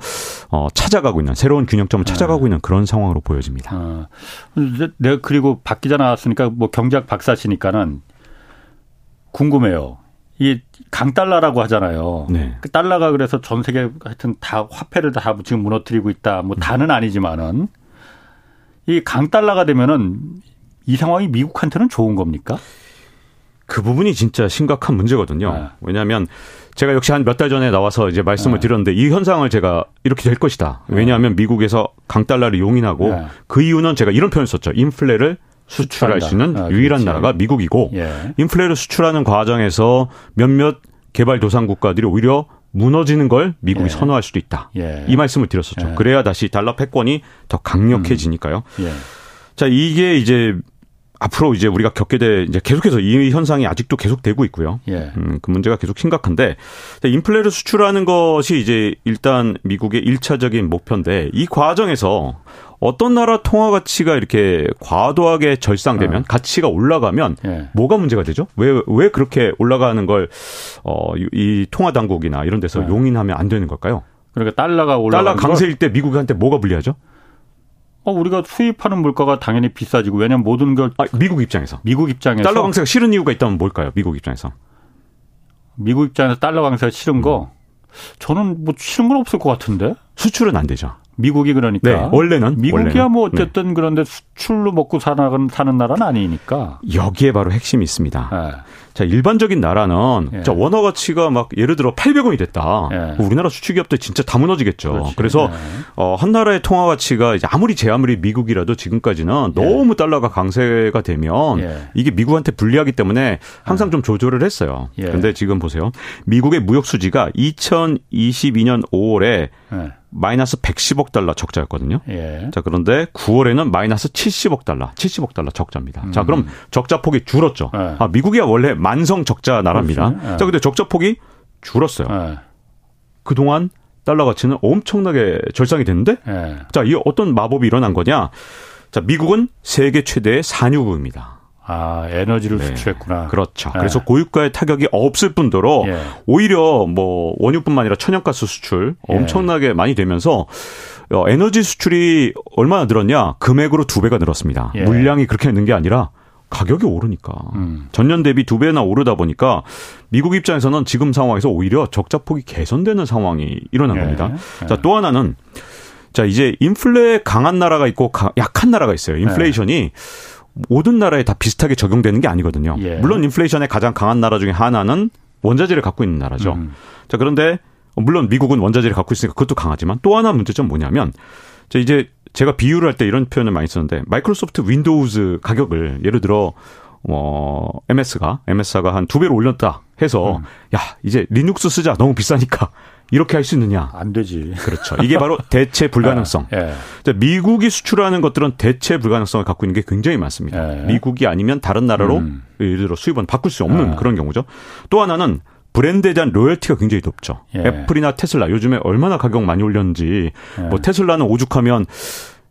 어, 찾아가고 있는 새로운 균형점을 예. 찾아가고 예. 있는 그런 상황으로 보여집니다. 어. 내가 그리고 박 기자 나왔으니까 뭐 경제학 박사시니까는 궁금해요. 이게 강달러라고 하잖아요. 네. 그 달러가 그래서 전 세계 하여튼 다 화폐를 다 지금 무너뜨리고 있다. 뭐 음. 다는 아니지만은 이 강달러가 되면은 이 상황이 미국한테는 좋은 겁니까? 그 부분이 진짜 심각한 문제거든요. 네. 왜냐하면 제가 역시 한 몇 달 전에 나와서 이제 말씀을 네. 드렸는데 이 현상을 제가 이렇게 될 것이다. 왜냐하면 미국에서 강달러를 용인하고 네. 그 이유는 제가 이런 표현을 썼죠. 인플레를 수출할 수 있는 아, 유일한 나라가 미국이고 예. 인플레를 수출하는 과정에서 몇몇 개발도상 국가들이 오히려 무너지는 걸 미국이 예. 선호할 수도 있다. 예. 이 말씀을 드렸었죠. 예. 그래야 다시 달러 패권이 더 강력해지니까요. 음. 예. 자, 이게 이제 앞으로 이제 우리가 겪게 될 이제 계속해서 이 현상이 아직도 계속되고 있고요. 예. 음, 그 문제가 계속 심각한데 인플레를 수출하는 것이 이제 일단 미국의 1차적인 목표인데 이 과정에서 어떤 나라 통화 가치가 이렇게 과도하게 절상되면 어. 가치가 올라가면 예. 뭐가 문제가 되죠? 왜 왜 그렇게 올라가는 걸 어 이 통화 당국이나 이런 데서 예. 용인하면 안 되는 걸까요? 그러니까 달러가 올라 달러 강세일 때 미국한테 뭐가 불리하죠? 어, 우리가 수입하는 물가가 당연히 비싸지고 왜냐면 모든 걸 아, 미국 입장에서 미국 입장에서 달러 강세가 싫은 이유가 있다면 뭘까요? 미국 입장에서 미국 입장에서 달러 강세가 싫은 거 저는 뭐 싫은 건 없을 것 같은데 수출은 안 되죠. 미국이 그러니까 네, 원래는 미국이야 원래는. 뭐 어쨌든 네. 그런데 수출로 먹고 사는 사는 나라는 아니니까 여기에 바로 핵심이 있습니다. 네. 자 일반적인 나라는 예. 자 원화 가치가 막 예를 들어 800원이 됐다. 예. 우리나라 수출 기업들 진짜 다 무너지겠죠. 그렇지. 그래서 예. 어, 한 나라의 통화 가치가 이제 아무리 제 아무리 미국이라도 지금까지는 예. 너무 달러가 강세가 되면 예. 이게 미국한테 불리하기 때문에 항상 예. 좀 조절을 했어요. 그런데 지금 보세요. 미국의 무역 수지가 2022년 5월에 마이너스 110억 달러 적자였거든요. 예. 자, 그런데 9월에는 마이너스 70억 달러, 70억 달러 적자입니다. 음. 자, 그럼 적자 폭이 줄었죠. 예. 아, 미국이야 원래 만성 적자 나라입니다. 예. 자, 근데 적자 폭이 줄었어요. 예. 그동안 달러 가치는 엄청나게 절상이 됐는데 예. 자, 이 어떤 마법이 일어난 거냐? 자, 미국은 세계 최대의 산유국입니다. 아, 에너지를 네. 수출했구나. 그렇죠. 네. 그래서 고유가의 타격이 없을 뿐더러 예. 오히려 뭐 원유뿐만 아니라 천연가스 수출 예. 엄청나게 많이 되면서 어, 에너지 수출이 얼마나 늘었냐? 금액으로 두 배가 늘었습니다. 예. 물량이 그렇게 는 게 아니라 가격이 오르니까 음. 전년 대비 두 배나 오르다 보니까 미국 입장에서는 지금 상황에서 오히려 적자폭이 개선되는 상황이 일어난 예. 겁니다. 예. 자, 또 하나는 자, 이제 인플레 강한 나라가 있고 약한 나라가 있어요. 인플레이션이 예. 모든 나라에 다 비슷하게 적용되는 게 아니거든요. 예. 물론 인플레이션에 가장 강한 나라 중에 하나는 원자재를 갖고 있는 나라죠. 음. 자, 그런데 물론 미국은 원자재를 갖고 있으니까 그것도 강하지만 또 하나 문제점 뭐냐면 자, 이제 제가 비유를 할 때 이런 표현을 많이 쓰는데 Microsoft Windows 가격을 예를 들어 어, MS가, MS가 한 두 배로 올렸다 해서, 음. 야, 이제 리눅스 쓰자. 너무 비싸니까. 이렇게 할 수 있느냐? 안 되지. 그렇죠. 이게 바로 대체 불가능성. 예. 예. 미국이 수출하는 것들은 대체 불가능성을 갖고 있는 게 굉장히 많습니다. 예. 미국이 아니면 다른 나라로 음. 예를 들어 수입은 바꿀 수 없는 예. 그런 경우죠. 또 하나는 브랜드에 대한 로열티가 굉장히 높죠. 예. 애플이나 테슬라 요즘에 얼마나 가격 많이 올렸는지 예. 뭐 테슬라는 오죽하면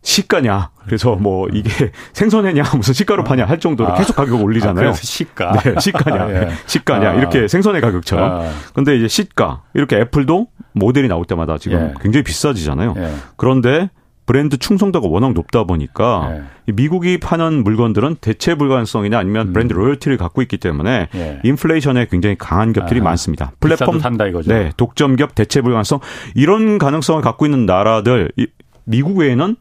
시가냐. 그래서 뭐 이게 생선회냐 무슨 시가로 파냐 할 정도로 아. 계속 가격을 올리잖아요. 아, 시가. 네, 시가냐. 아, 예. 시가냐. 아. 이렇게 생선회 가격처럼. 아. 근데 이제 시가. 이렇게 애플도 모델이 나올 때마다 지금 예. 굉장히 비싸지잖아요. 예. 그런데 브랜드 충성도가 워낙 높다 보니까 예. 미국이 파는 물건들은 대체 불가능성이나 아니면 음. 브랜드 로열티를 갖고 있기 때문에 예. 인플레이션에 굉장히 강한 겹들이 아, 많습니다. 플랫폼 산다 이거죠. 네, 독점 겹 대체 불가능성 이런 가능성을 갖고 있는 나라들 미국 외에는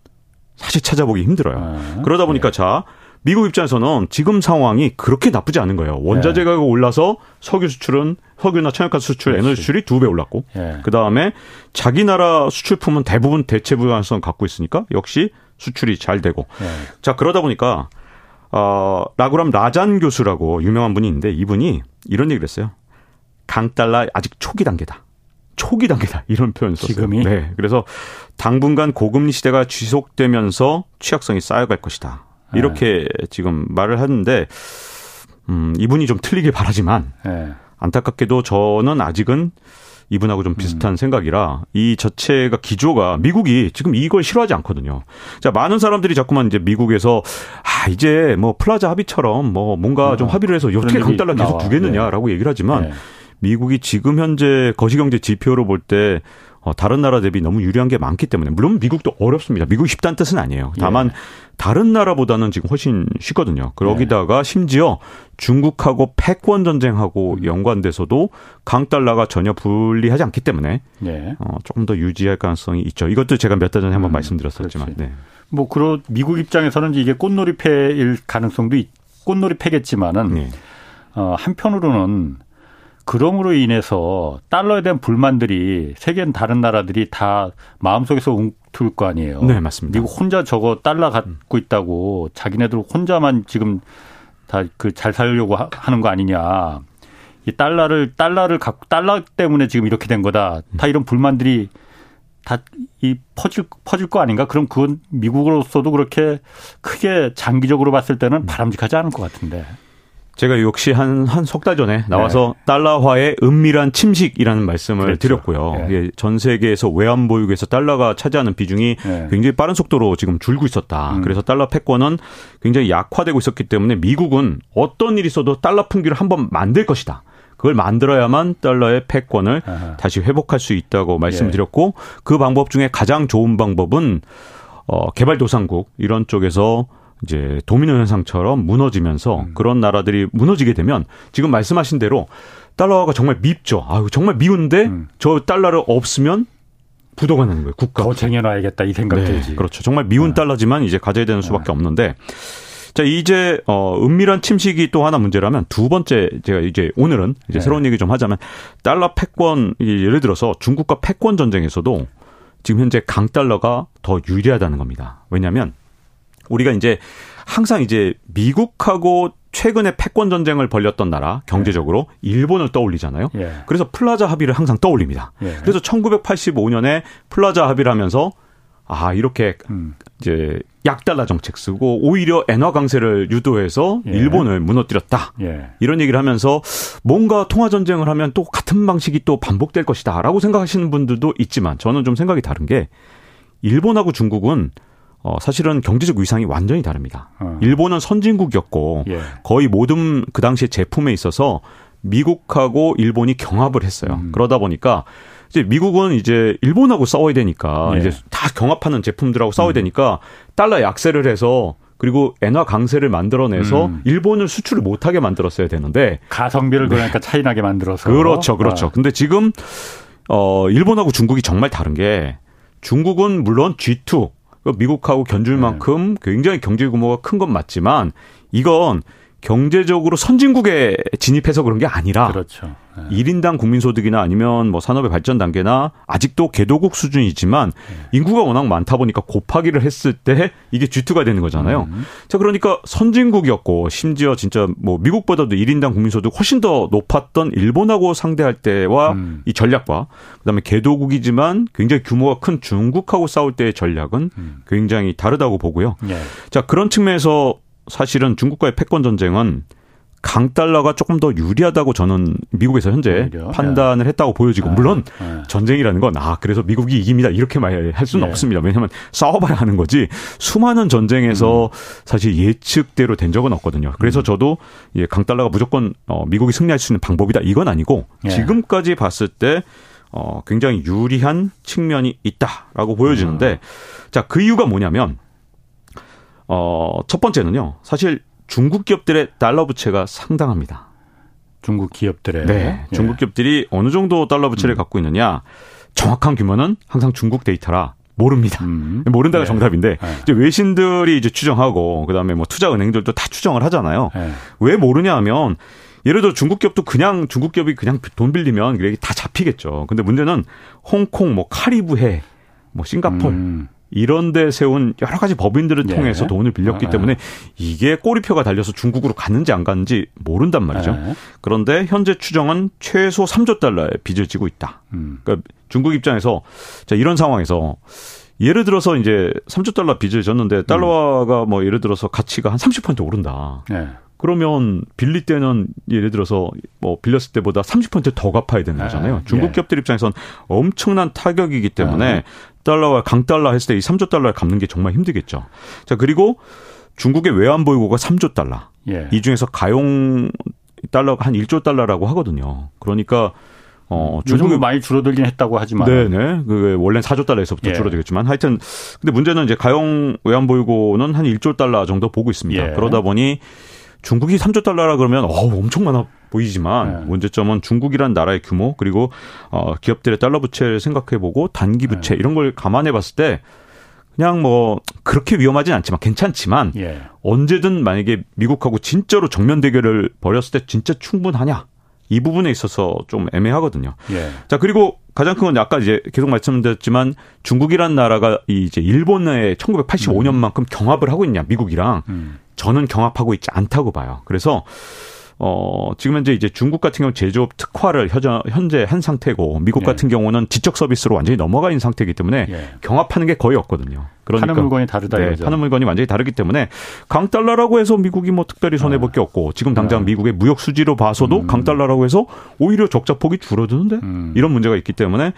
사실 찾아보기 힘들어요. 아, 그러다 보니까 네. 자 미국 입장에서는 지금 상황이 그렇게 나쁘지 않은 거예요. 원자재 네. 가격 올라서 석유 수출은 석유나 천연가스 수출, 그렇지. 에너지 수출이 두 배 올랐고, 네. 그 다음에 자기 나라 수출품은 대부분 대체 불가능성 갖고 있으니까 역시 수출이 잘 되고, 네. 자 그러다 보니까 어, 라구람 라잔 교수라고 유명한 분이 있는데 이분이 이런 얘기를 했어요. 강 달러 아직 초기 단계다. 초기 단계다 이런 표현 썼어요. 지금이 네. 그래서 당분간 고금리 시대가 지속되면서 취약성이 쌓여갈 것이다. 이렇게 네. 지금 말을 하는데 음, 이분이 좀 틀리길 바라지만 네. 안타깝게도 저는 아직은 이분하고 좀 비슷한 음. 생각이라 이 자체가 기조가 미국이 지금 이걸 싫어하지 않거든요. 자, 많은 사람들이 자꾸만 이제 미국에서 아, 이제 뭐 플라자 합의처럼 뭐 뭔가 어, 좀 합의를 해서 어떻게 강달러 계속 두겠느냐라고 네. 얘기를 하지만 네. 미국이 지금 현재 거시경제 지표로 볼때 어, 다른 나라 대비 너무 유리한 게 많기 때문에 물론 미국도 어렵습니다. 미국이 쉽다는 뜻은 아니에요. 다만 예. 다른 나라보다는 지금 훨씬 쉽거든요. 그러기다가 예. 심지어 중국하고 패권 전쟁하고 음. 연관돼서도 강 달러가 전혀 불리하지 않기 때문에 예. 어, 조금 더 유지할 가능성이 있죠. 이것도 제가 몇 달 전에 한번 음, 말씀드렸었지만. 네. 뭐 그런 미국 입장에서는 이게 꽃놀이 패일 가능성도 있, 꽃놀이 패겠지만은 네. 어, 한편으로는 그럼으로 인해서 달러에 대한 불만들이 세계 다른 나라들이 다 마음속에서 웅틀 거 아니에요. 네, 맞습니다. 미국 혼자 저거 달러 갖고 있다고 자기네들 혼자만 지금 다 그 잘 살려고 하는 거 아니냐. 이 달러를 달러를 갖고 달러 때문에 지금 이렇게 된 거다. 다 이런 불만들이 다 이 퍼질 퍼질 거 아닌가? 그럼 그건 미국으로서도 그렇게 크게 장기적으로 봤을 때는 바람직하지 않을 것 같은데. 제가 역시 한 한 석 달 전에 나와서 네. 달러화의 은밀한 침식이라는 말씀을 그렇죠. 드렸고요. 네. 예, 전 세계에서 외환 보유고에서 달러가 차지하는 비중이 네. 굉장히 빠른 속도로 지금 줄고 있었다. 음. 그래서 달러 패권은 굉장히 약화되고 있었기 때문에 미국은 어떤 일이 있어도 달러 풍기를 한번 만들 것이다. 그걸 만들어야만 달러의 패권을 아하. 다시 회복할 수 있다고 말씀드렸고 그 방법 중에 가장 좋은 방법은 어 개발도상국 이런 쪽에서 이제 도미노 현상처럼 무너지면서 음. 그런 나라들이 무너지게 되면 지금 말씀하신 대로 달러가 정말 밉죠. 아유 정말 미운데 음. 저 달러를 없으면 부도가 나는 거예요. 국가. 더 쟁여놔야겠다 이 생각 들지. 네, 그렇죠. 정말 미운 네. 달러지만 이제 가져야 되는 수밖에 네. 없는데 자 이제 어 은밀한 침식이 또 하나 문제라면 두 번째 제가 이제 오늘은 이제 네. 새로운 얘기 좀 하자면 달러 패권 예를 들어서 중국과 패권 전쟁에서도 지금 현재 강 달러가 더 유리하다는 겁니다. 왜냐하면 우리가 이제 항상 이제 미국하고 최근에 패권 전쟁을 벌였던 나라 경제적으로 예. 일본을 떠올리잖아요. 예. 그래서 플라자 합의를 항상 떠올립니다. 예. 그래서 1985년에 플라자 합의를 하면서 아 이렇게 음. 이제 약달러 정책 쓰고 오히려 엔화 강세를 유도해서 예. 일본을 무너뜨렸다 예. 이런 얘기를 하면서 뭔가 통화 전쟁을 하면 또 같은 방식이 또 반복될 것이다라고 생각하시는 분들도 있지만 저는 좀 생각이 다른 게 일본하고 중국은 어, 사실은 경제적 위상이 완전히 다릅니다. 어. 일본은 선진국이었고 예. 거의 모든 그 당시에 제품에 있어서 미국하고 일본이 경합을 했어요. 음. 그러다 보니까 이제 미국은 이제 일본하고 싸워야 되니까 예. 이제 다 경합하는 제품들하고 싸워야 음. 되니까 달러 약세를 해서 그리고 엔화 강세를 만들어내서 음. 일본을 수출을 못하게 만들었어야 되는데 가성비를 그러니까 차이나게 만들어서 그렇죠, 그렇죠. 어. 근데 지금 어 일본하고 중국이 정말 다른 게 중국은 물론 G2 그 미국하고 견줄 네. 만큼 굉장히 경제 규모가 큰 건 맞지만 이건 경제적으로 선진국에 진입해서 그런 게 아니라 그렇죠. 네. 1인당 국민소득이나 아니면 뭐 산업의 발전 단계나 아직도 개도국 수준이지만 네. 인구가 워낙 많다 보니까 곱하기를 했을 때 이게 G2가 되는 거잖아요. 음. 자, 그러니까 선진국이었고 심지어 진짜 뭐 미국보다도 1인당 국민소득 훨씬 더 높았던 일본하고 상대할 때와 음. 이 전략과 그다음에 개도국이지만 굉장히 규모가 큰 중국하고 싸울 때의 전략은 음. 굉장히 다르다고 보고요. 네. 자, 그런 측면에서 사실은 중국과의 패권 전쟁은 강달러가 조금 더 유리하다고 저는 미국에서 현재 오히려? 판단을 네. 했다고 보여지고 네. 물론 네. 전쟁이라는 건 아 그래서 미국이 이깁니다 이렇게 말할 수는 네. 없습니다 왜냐하면 싸워봐야 하는 거지 수많은 전쟁에서 음. 사실 예측대로 된 적은 없거든요 그래서 음. 저도 예, 강달러가 무조건 어, 미국이 승리할 수 있는 방법이다 이건 아니고 예. 지금까지 봤을 때 어, 굉장히 유리한 측면이 있다라고 보여지는데 음. 자 그 이유가 뭐냐면 어, 첫 번째는요. 사실 중국 기업들의 달러 부채가 상당합니다. 중국 기업들의 네, 예. 중국 기업들이 어느 정도 달러 부채를 음. 갖고 있느냐 정확한 규모는 항상 중국 데이터라 모릅니다. 음. 모른다가 네. 정답인데 네. 이제 외신들이 이제 추정하고 그다음에 뭐 투자 은행들도 다 추정을 하잖아요. 네. 왜 모르냐 하면 예를 들어 중국 기업도 그냥 중국 기업이 그냥 돈 빌리면 이게 다 잡히겠죠. 근데 문제는 홍콩 뭐 카리브해 뭐 싱가폴 음. 이런 데 세운 여러 가지 법인들을 네. 통해서 돈을 빌렸기 아, 때문에 이게 꼬리표가 달려서 중국으로 갔는지 안 갔는지 모른단 말이죠. 네. 그런데 현재 추정은 최소 3조 달러의 빚을 지고 있다. 음. 그러니까 중국 입장에서 자 이런 상황에서 예를 들어서 이제 3조 달러 빚을 졌는데 달러가 뭐 예를 들어서 가치가 한 30% 오른다. 네. 그러면 빌릴 때는 예를 들어서 뭐 빌렸을 때보다 30%더 갚아야 되는 거잖아요. 네. 중국 예. 기업들 입장에선 엄청난 타격이기 때문에 네. 달러와 강달러 했을 때 이 3조 달러를 갚는 게 정말 힘들겠죠. 자, 그리고 중국의 외환 보유고가 3조 달러. 예. 이 중에서 가용 달러가 한 1조 달러라고 하거든요. 그러니까 어, 중국이 많이 줄어들긴 했다고 하지만. 네네. 그 원래 4조 달러에서부터 예. 줄어들겠지만 하여튼 근데 문제는 이제 가용 외환 보유고는 한 1조 달러 정도 보고 있습니다. 예. 그러다 보니 중국이 3조 달러라 그러면 어 엄청 많아 보이지만 네. 문제점은 중국이란 나라의 규모 그리고 어 기업들의 달러 부채를 생각해 보고 단기 부채 네. 이런 걸 감안해 봤을 때 그냥 뭐 그렇게 위험하진 않지만 괜찮지만 예. 언제든 만약에 미국하고 진짜로 정면 대결을 벌였을 때 진짜 충분하냐 이 부분에 있어서 좀 애매하거든요. 예. 자 그리고 가장 큰 건 아까 이제 계속 말씀드렸지만 중국이란 나라가 이제 일본의 1985년만큼 경합을 하고 있냐 미국이랑 음. 저는 경합하고 있지 않다고 봐요. 그래서 어, 지금 현재 이제 중국 같은 경우 제조업 특화를 현재 한 상태고 미국 네. 같은 경우는 지적 서비스로 완전히 넘어가 있는 상태이기 때문에 네. 경합하는 게 거의 없거든요. 그러니까 파는 물건이 다르다. 네, 파는 물건이 완전히 다르기 때문에 강달러라고 해서 미국이 뭐 특별히 손해 볼게 없고 지금 당장 네. 미국의 무역 수지로 봐서도 음. 강달러라고 해서 오히려 적자 폭이 줄어드는데 음. 이런 문제가 있기 때문에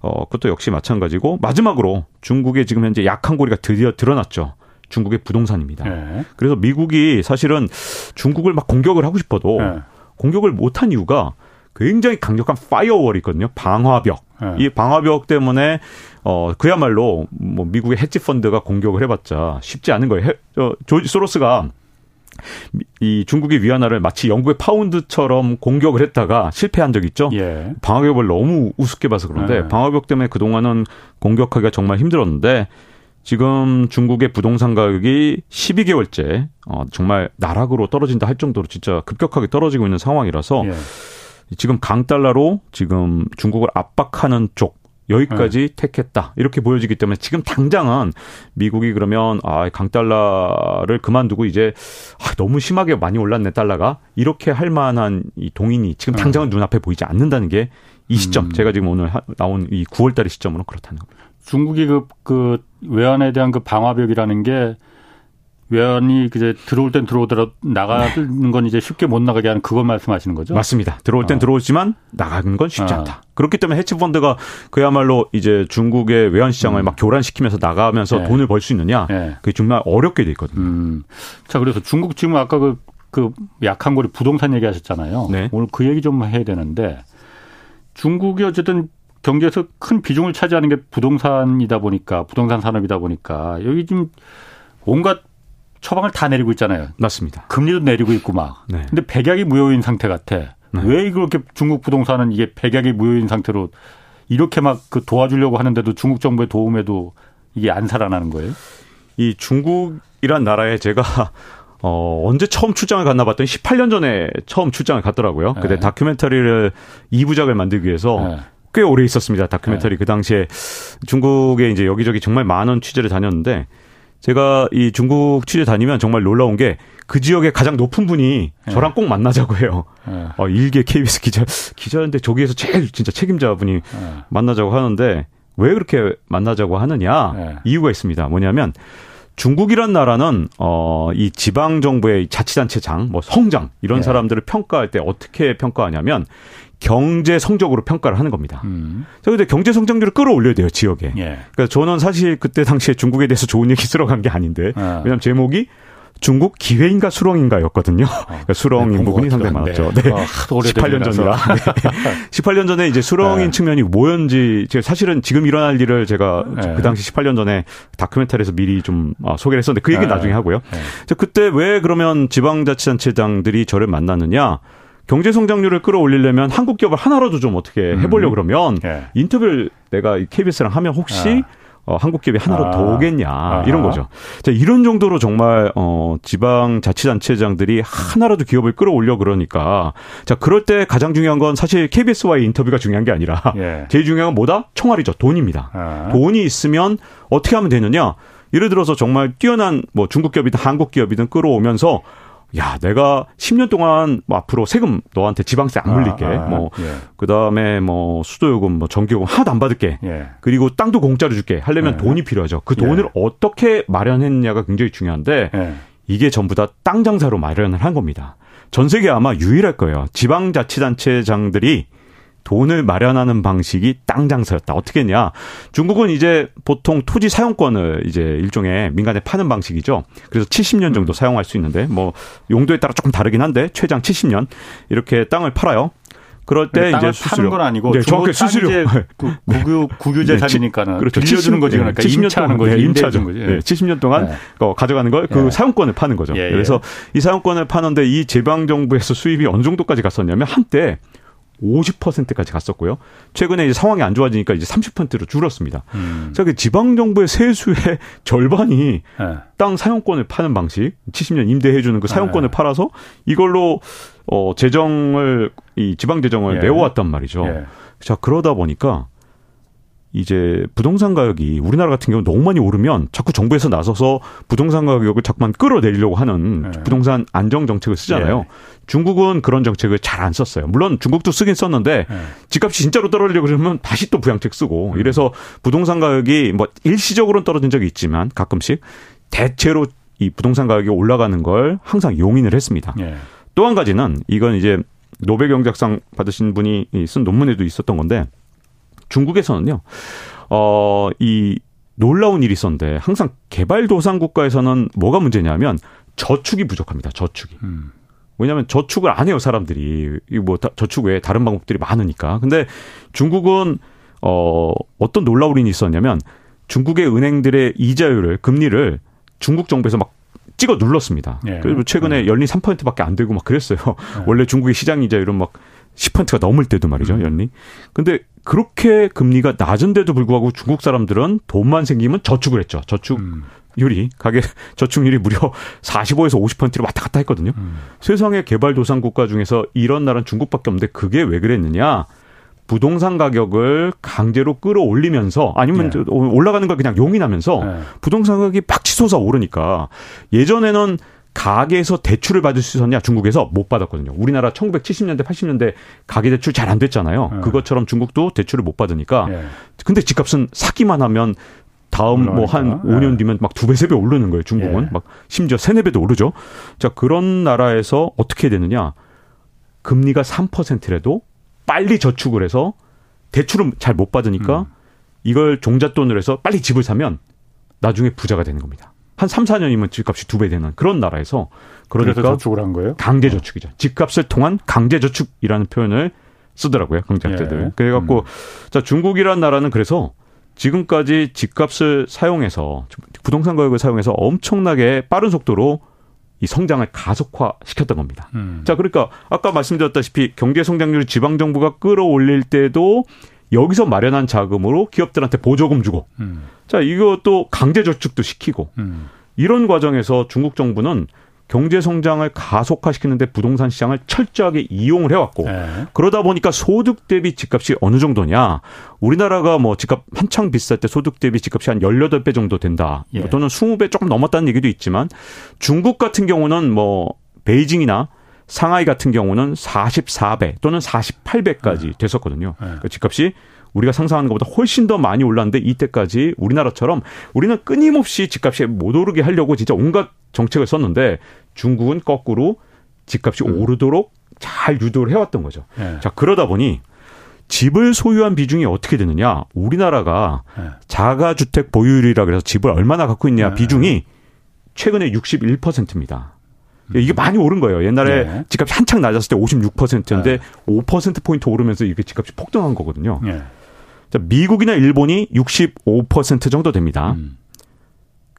어, 그것도 역시 마찬가지고 마지막으로 중국의 지금 현재 약한 고리가 드디어 드러났죠. 중국의 부동산입니다. 네. 그래서 미국이 사실은 중국을 막 공격을 하고 싶어도 네. 공격을 못한 이유가 굉장히 강력한 파이어월이 있거든요. 방화벽. 네. 이 방화벽 때문에 어 그야말로 뭐 미국의 헤지 펀드가 공격을 해봤자 쉽지 않은 거예요. 해, 어, 조지 소로스가 이 중국의 위안화를 마치 영국의 파운드처럼 공격을 했다가 실패한 적 있죠. 예. 방어벽을 너무 우습게 봐서 그런데 예. 방어벽 때문에 그 동안은 공격하기가 정말 힘들었는데 지금 중국의 부동산 가격이 12개월째 어, 정말 나락으로 떨어진다 할 정도로 진짜 급격하게 떨어지고 있는 상황이라서 예. 지금 강달러로 지금 중국을 압박하는 쪽 여기까지 네. 택했다. 이렇게 보여지기 때문에 지금 당장은 미국이 그러면 아, 강달러를 그만두고 이제 아, 너무 심하게 많이 올랐네 달러가 이렇게 할 만한 이 동인이 지금 네. 당장은 네. 눈앞에 보이지 않는다는 게 이 시점 음. 제가 지금 오늘 하, 나온 이 9월 달의 시점으로 그렇다는 겁니다. 중국이 그, 그 외환에 대한 그 방화벽이라는 게 외환이 이제 들어올 땐 들어오더라도 나가는 네. 건 이제 쉽게 못 나가게 하는 그걸 말씀하시는 거죠? 맞습니다. 들어올 땐 어. 들어오지만 나가는 건 쉽지 어. 않다. 그렇기 때문에 해치펀드가 그야말로 이제 중국의 외환 시장을 음. 막 교란시키면서 나가면서 네. 돈을 벌 수 있느냐? 네. 그게 정말 어렵게 돼 있거든요. 음. 자, 그래서 중국 지금 아까 그, 그 약한 고리 부동산 얘기하셨잖아요. 네. 오늘 그 얘기 좀 해야 되는데 중국이 어쨌든 경제에서 큰 비중을 차지하는 게 부동산이다 보니까 부동산 산업이다 보니까 여기 지금 온갖 처방을 다 내리고 있잖아요. 맞습니다. 금리도 내리고 있고 막. 네. 근데 백약이 무효인 상태 같아. 네. 왜 그렇게 중국 부동산은 이게 백약이 무효인 상태로 이렇게 막 그 도와주려고 하는데도 중국 정부의 도움에도 이게 안 살아나는 거예요? 이 중국이란 나라에 제가 어, 언제 처음 출장을 갔나 봤더니 18년 전에 처음 출장을 갔더라고요. 네. 근데 다큐멘터리를 2부작을 만들기 위해서 네. 꽤 오래 있었습니다. 다큐멘터리 네. 그 당시에 중국에 이제 여기저기 정말 많은 취재를 다녔는데 제가 이 중국 취재 다니면 정말 놀라운 게 그 지역의 가장 높은 분이 네. 저랑 꼭 만나자고 해요. 네. 어, 일개 KBS 기자, 기자인데 저기에서 제일 진짜 책임자분이 네. 만나자고 하는데 왜 그렇게 만나자고 하느냐 네. 이유가 있습니다. 뭐냐면 중국이란 나라는 어 이 지방 정부의 자치단체장, 뭐 성장 이런 네. 사람들을 평가할 때 어떻게 평가하냐면 경제 성적으로 평가를 하는 겁니다. 음. 자, 근데 경제 성장률을 끌어올려야 돼요, 지역에. 예. 그러니까 저는 사실 그때 당시에 중국에 대해서 좋은 얘기 쓰러 간 게 아닌데, 아. 왜냐면 제목이 중국 기회인가 수렁인가였거든요. 어. 그러니까 수렁인 네, 부분이 상당히 많았죠. 네. 어, 18년 전이라. 네. 18년 전에 이제 수렁인 네. 측면이 뭐였는지 제가 사실은 지금 일어날 일을 제가 네. 그 당시 18년 전에 다큐멘터리에서 미리 좀 아, 소개를 했었는데 그 얘기는 네. 나중에 하고요. 자, 그때 왜 그러면 지방자치단체장들이 저를 만났느냐? 경제 성장률을 끌어올리려면 한국 기업을 하나라도 좀 어떻게 해보려 고 음. 그러면 네. 인터뷰를 내가 KBS랑 하면 혹시 네. 어, 한국 기업이 하나로 아. 더 오겠냐 아. 이런 거죠. 자, 이런 정도로 정말 어, 지방 자치단체장들이 하나라도 기업을 끌어올려 그러니까 자 그럴 때 가장 중요한 건 사실 KBS와의 인터뷰가 중요한 게 아니라 예. 제일 중요한 건 뭐다? 총알이죠. 돈입니다. 아. 돈이 있으면 어떻게 하면 되느냐? 예를 들어서 정말 뛰어난 뭐 중국 기업이든 한국 기업이든 끌어오면서 야, 내가 10년 동안 뭐 앞으로 세금 너한테 지방세 안 물릴게. 아, 아, 뭐 예. 그다음에 뭐 수도요금 뭐 전기요금 하나도 안 받을게. 예. 그리고 땅도 공짜로 줄게. 하려면 예. 돈이 필요하죠. 그 돈을 예. 어떻게 마련했냐가 굉장히 중요한데 예. 이게 전부 다 땅 장사로 마련을 한 겁니다. 전 세계 아마 유일할 거예요. 지방 자치단체장들이 돈을 마련하는 방식이 땅 장사였다. 어떻게 했냐? 중국은 이제 보통 토지 사용권을 이제 일종의 민간에 파는 방식이죠. 그래서 70년 정도 사용할 수 있는데 뭐 용도에 따라 조금 다르긴 한데 최장 70년 이렇게 땅을 팔아요. 그럴 때 이제 수수료 건 아니고 네, 정확히 수수료 그 국유 국유 재산이니까는 네, 그렇죠. 빌려주는 거지 그러니까 70년 동안 거지 네, 임차죠. 거지. 네, 70년 동안 네. 어, 가져가는 걸그 네. 사용권을 파는 거죠. 예, 예. 그래서 이 사용권을 파는데 이 지방 정부에서 수입이 어느 정도까지 갔었냐면 한때 50%까지 갔었고요. 최근에 이제 상황이 안 좋아지니까 이제 30%로 줄었습니다. 음. 자, 그 지방 정부의 세수의 절반이 네. 땅 사용권을 파는 방식, 70년 임대해 주는 그 사용권을 네. 팔아서 이걸로 어 재정을 이 지방 재정을 예. 메워왔단 말이죠. 예. 자, 그러다 보니까 이제 부동산 가격이 우리나라 같은 경우 너무 많이 오르면 자꾸 정부에서 나서서 부동산 가격을 자꾸만 끌어내리려고 하는 네. 부동산 안정 정책을 쓰잖아요. 네. 중국은 그런 정책을 잘 안 썼어요. 물론 중국도 쓰긴 썼는데 네. 집값이 진짜로 떨어지려고 그러면 다시 또 부양책 쓰고 음. 이래서 부동산 가격이 뭐 일시적으로는 떨어진 적이 있지만 가끔씩 대체로 이 부동산 가격이 올라가는 걸 항상 용인을 했습니다. 네. 또한 가지는 이건 이제 노벨 경제학상 받으신 분이 쓴 논문에도 있었던 건데 중국에서는요, 어, 이 놀라운 일이 있었는데 항상 개발도상 국가에서는 뭐가 문제냐면 저축이 부족합니다. 저축이. 음. 왜냐하면 저축을 안 해요 사람들이 이뭐 저축 외에 다른 방법들이 많으니까. 근데 중국은 어 어떤 놀라운 일이 있었냐면 중국의 은행들의 이자율을 금리를 중국 정부에서 막 찍어 눌렀습니다. 예. 그리고 최근에 음. 연리 3%밖에 안 되고 막 그랬어요. 예. 원래 중국의 시장 이자율은 막 10%가 넘을 때도 말이죠, 음. 연리. 근데 그렇게 금리가 낮은데도 불구하고 중국 사람들은 돈만 생기면 저축을 했죠. 저축 음. 가계 저축률이 무려 45에서 50%로 왔다 갔다 했거든요. 음. 세상의 개발도상 국가 중에서 이런 나라는 중국밖에 없는데 그게 왜 그랬느냐? 부동산 가격을 강제로 끌어올리면서 아니면 네. 올라가는 걸 그냥 용인하면서 네. 부동산 가격이 팍 치솟아 오르니까 예전에는 가게에서 대출을 받을 수 있었냐 중국에서 못 받았거든요. 우리나라 1970년대 80년대 가계 대출 잘 안 됐잖아요. 네. 그것처럼 중국도 대출을 못 받으니까 네. 근데 집값은 사기만 하면 다음 뭐 한 5년 네. 뒤면 막 두 배, 세 배 오르는 거예요, 중국은. 예. 막 심지어 세네 배도 오르죠. 자, 그런 나라에서 어떻게 되느냐. 금리가 3%라도 빨리 저축을 해서 대출은 잘못 받으니까 음. 이걸 종잣돈으로 해서 빨리 집을 사면 나중에 부자가 되는 겁니다. 한 3, 4년이면 집값이 두 배 되는 그런 나라에서 그러니까 저축을 한 거예요? 강제 저축이죠. 집값을 통한 강제 저축이라는 표현을 쓰더라고요, 경제학자들. 예. 그래 갖고 음. 자, 중국이라는 나라는 그래서 지금까지 집값을 사용해서 부동산 가격을 사용해서 엄청나게 빠른 속도로 이 성장을 가속화 시켰던 겁니다. 음. 자, 그러니까 아까 말씀드렸다시피 경제 성장률 지방 정부가 끌어올릴 때도 여기서 마련한 자금으로 기업들한테 보조금 주고, 음. 자, 이것도 강제 저축도 시키고, 음. 이런 과정에서 중국 정부는 경제 성장을 가속화시키는데 부동산 시장을 철저하게 이용을 해왔고 네. 그러다 보니까 소득 대비 집값이 어느 정도냐 우리나라가 뭐 집값 한창 비쌀 때 소득 대비 집값이 한 18배 정도 된다 예. 또는 20배 조금 넘었다는 얘기도 있지만 중국 같은 경우는 뭐 베이징이나 상하이 같은 경우는 44배 또는 48배까지 네. 됐었거든요. 네. 그러니까 집값이 우리가 상상하는 것보다 훨씬 더 많이 올랐는데 이때까지 우리나라처럼 우리는 끊임없이 집값이 못 오르게 하려고 진짜 온갖 정책을 썼는데 중국은 거꾸로 집값이 음. 오르도록 잘 유도를 해왔던 거죠. 네. 자 그러다 보니 집을 소유한 비중이 어떻게 되느냐? 우리나라가 네. 자가주택 보유율이라 그래서 집을 얼마나 갖고 있냐 네. 비중이 최근에 61%입니다. 이게 많이 오른 거예요. 옛날에 네. 집값이 한창 낮았을 때 56%였는데 네. 5% 포인트 오르면서 이게 집값이 폭등한 거거든요. 네. 자, 미국이나 일본이 65% 정도 됩니다. 음.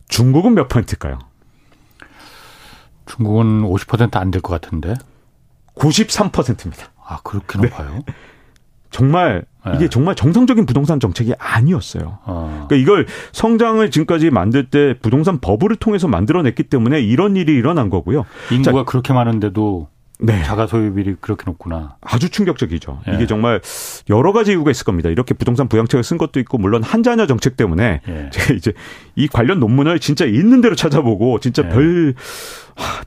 중국은 몇 퍼센트일까요? 중국은 50%안 될 것 같은데. 93%입니다. 아, 그렇게 높아요? 네. 정말 네. 이게 정말 정상적인 부동산 정책이 아니었어요. 어. 그러니까 이걸 성장을 지금까지 만들 때 부동산 버블을 통해서 만들어냈기 때문에 이런 일이 일어난 거고요. 인구가 자, 그렇게 많은데도 네. 자가 소유비율이 그렇게 높구나. 아주 충격적이죠. 예. 이게 정말 여러 가지 이유가 있을 겁니다. 이렇게 부동산 부양책을 쓴 것도 있고 물론 한자녀 정책 때문에 예. 제가 이제 이 관련 논문을 진짜 있는 대로 찾아보고 진짜 예. 별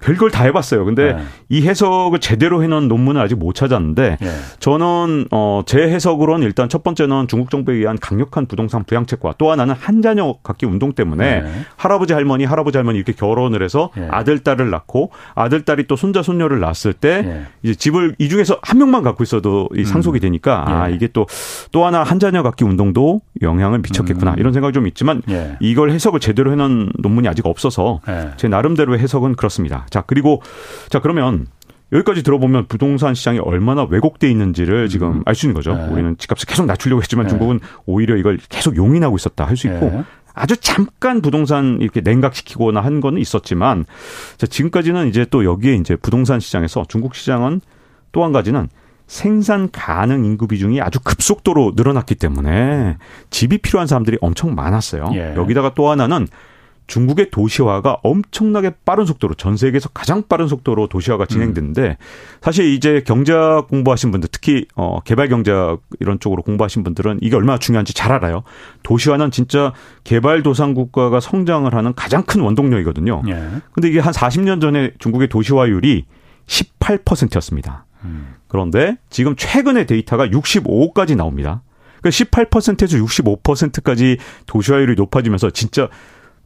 별걸 다 해봤어요. 근데 네. 이 해석을 제대로 해놓은 논문을 아직 못 찾았는데 네. 저는 어, 제 해석으로는 일단 첫 번째는 중국 정부에 의한 강력한 부동산 부양책과 또 하나는 한 자녀 갖기 운동 때문에 네. 할아버지 할머니 할아버지 할머니 이렇게 결혼을 해서 네. 아들 딸을 낳고 아들 딸이 또 손자 손녀를 낳았을 때 네. 이제 집을 이 중에서 한 명만 갖고 있어도 이 상속이 음. 되니까 아 네. 이게 또또 또 하나 한 자녀 갖기 운동도 영향을 미쳤겠구나 음. 이런 생각이 좀 있지만 이걸 해석을 제대로 해놓은 논문이 아직 없어서 제 나름대로의 해석은 그렇습니다. 같습니다. 자, 그리고 자, 그러면 여기까지 들어보면 부동산 시장이 얼마나 왜곡돼 있는지를 지금 음. 알수 있는 거죠. 네. 우리는 집값을 계속 낮추려고 했지만 네. 중국은 오히려 이걸 계속 용인하고 있었다 할 수 있고 네. 아주 잠깐 부동산 이렇게 냉각시키거나 한 거는 있었지만 자, 지금까지는 이제 또 여기에 이제 부동산 시장에서 중국 시장은 또 한 가지는 생산 가능 인구 비중이 아주 급속도로 늘어났기 때문에 집이 필요한 사람들이 엄청 많았어요. 예. 여기다가 또 하나는 중국의 도시화가 엄청나게 빠른 속도로 전 세계에서 가장 빠른 속도로 도시화가 진행됐는데 사실 이제 경제학 공부하신 분들 특히 어 개발 경제학 이런 쪽으로 공부하신 분들은 이게 얼마나 중요한지 잘 알아요. 도시화는 진짜 개발 도상 국가가 성장을 하는 가장 큰 원동력이거든요. 예. 근데 이게 한 40년 전에 중국의 도시화율이 18%였습니다. 음. 그런데 지금 최근의 데이터가 65까지 나옵니다. 그러니까 18%에서 65%까지 도시화율이 높아지면서 진짜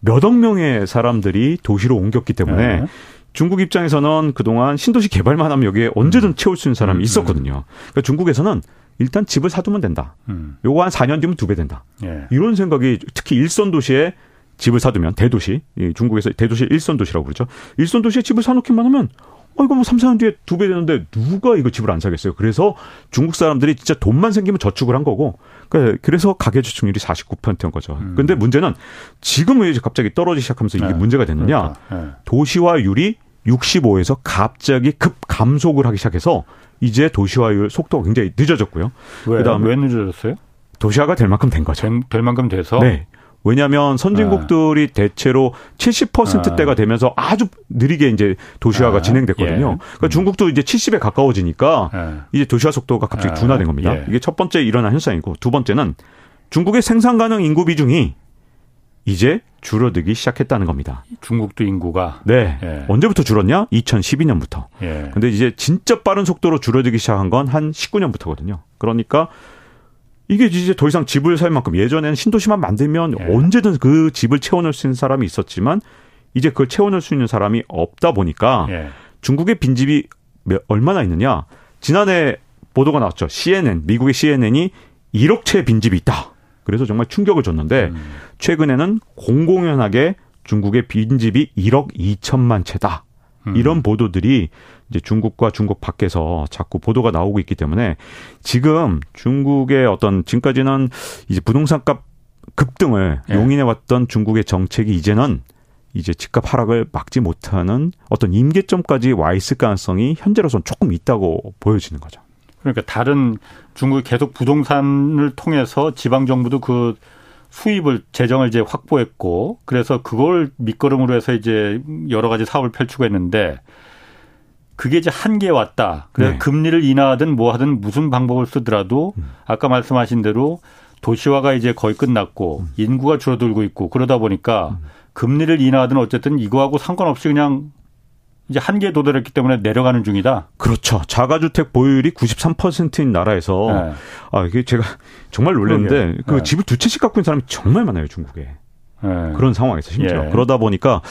몇억 명의 사람들이 도시로 옮겼기 때문에 네. 중국 입장에서는 그동안 신도시 개발만 하면 여기에 언제든 음. 채울 수 있는 사람이 음, 음. 있었거든요. 그러니까 중국에서는 일단 집을 사두면 된다. 음. 요거 한 4년 뒤면 두 배 된다. 예. 이런 생각이 특히 일선 도시에 집을 사두면 대도시, 중국에서 대도시 일선 도시라고 그러죠. 일선 도시에 집을 사놓기만 하면 어, 이거 뭐 3, 4년 뒤에 두 배 되는데 누가 이거 집을 안 사겠어요? 그래서 중국 사람들이 진짜 돈만 생기면 저축을 한 거고, 그러니까 그래서 가계저축률이 49%인 거죠. 음. 근데 문제는 지금은 이제 갑자기 떨어지기 시작하면서 이게 네. 문제가 됐느냐. 그러니까. 네. 도시화율이 65에서 갑자기 급 감속을 하기 시작해서 이제 도시화율 속도가 굉장히 늦어졌고요. 왜, 그다음에 왜 늦어졌어요? 도시화가 될 만큼 된 거죠. 될, 될 만큼 돼서? 네. 왜냐하면 선진국들이 네. 대체로 70%대가 네. 되면서 아주 느리게 이제 도시화가 네. 진행됐거든요. 예. 그러니까 중국도 이제 70에 가까워지니까 예. 이제 도시화 속도가 갑자기 둔화된 겁니다. 예. 이게 첫 번째 일어난 현상이고 두 번째는 중국의 생산 가능 인구 비중이 이제 줄어들기 시작했다는 겁니다. 중국도 인구가 네. 예. 언제부터 줄었냐? 2012년부터. 예. 근데 이제 진짜 빠른 속도로 줄어들기 시작한 건 한 19년부터거든요. 그러니까 이게 이제 더 이상 집을 살 만큼 예전에는 신도시만 만들면 예. 언제든 그 집을 채워넣을 수 있는 사람이 있었지만 이제 그걸 채워넣을 수 있는 사람이 없다 보니까 예. 중국의 빈집이 얼마나 있느냐? 지난해 보도가 나왔죠. CNN 미국의 CNN이 1억 채 빈집이 있다. 그래서 정말 충격을 줬는데 음. 최근에는 공공연하게 중국의 빈집이 1억 2천만 채다. 음. 이런 보도들이 이제 중국과 중국 밖에서 자꾸 보도가 나오고 있기 때문에 지금 중국의 어떤 지금까지는 이제 부동산값 급등을 네. 용인해 왔던 중국의 정책이 이제는 이제 집값 하락을 막지 못하는 어떤 임계점까지 와 있을 가능성이 현재로서는 조금 있다고 보여지는 거죠. 그러니까 다른 중국이 계속 부동산을 통해서 지방 정부도 그 수입을 재정을 이제 확보했고 그래서 그걸 밑거름으로 해서 이제 여러 가지 사업을 펼치고 했는데 그게 이제 한계에 왔다. 그래서 네. 금리를 인하하든 뭐 하든 무슨 방법을 쓰더라도 음. 아까 말씀하신 대로 도시화가 이제 거의 끝났고 음. 인구가 줄어들고 있고 그러다 보니까 음. 금리를 인하하든 어쨌든 이거하고 상관없이 그냥 이제 한계에 도달했기 때문에 내려가는 중이다. 그렇죠. 자가주택 보유율이 93%인 나라에서 네. 아 이게 제가 정말 놀랐는데 그 네. 집을 두 채씩 갖고 있는 사람이 정말 많아요 중국에. 네. 그런 상황에서 심지어 예. 그러다 보니까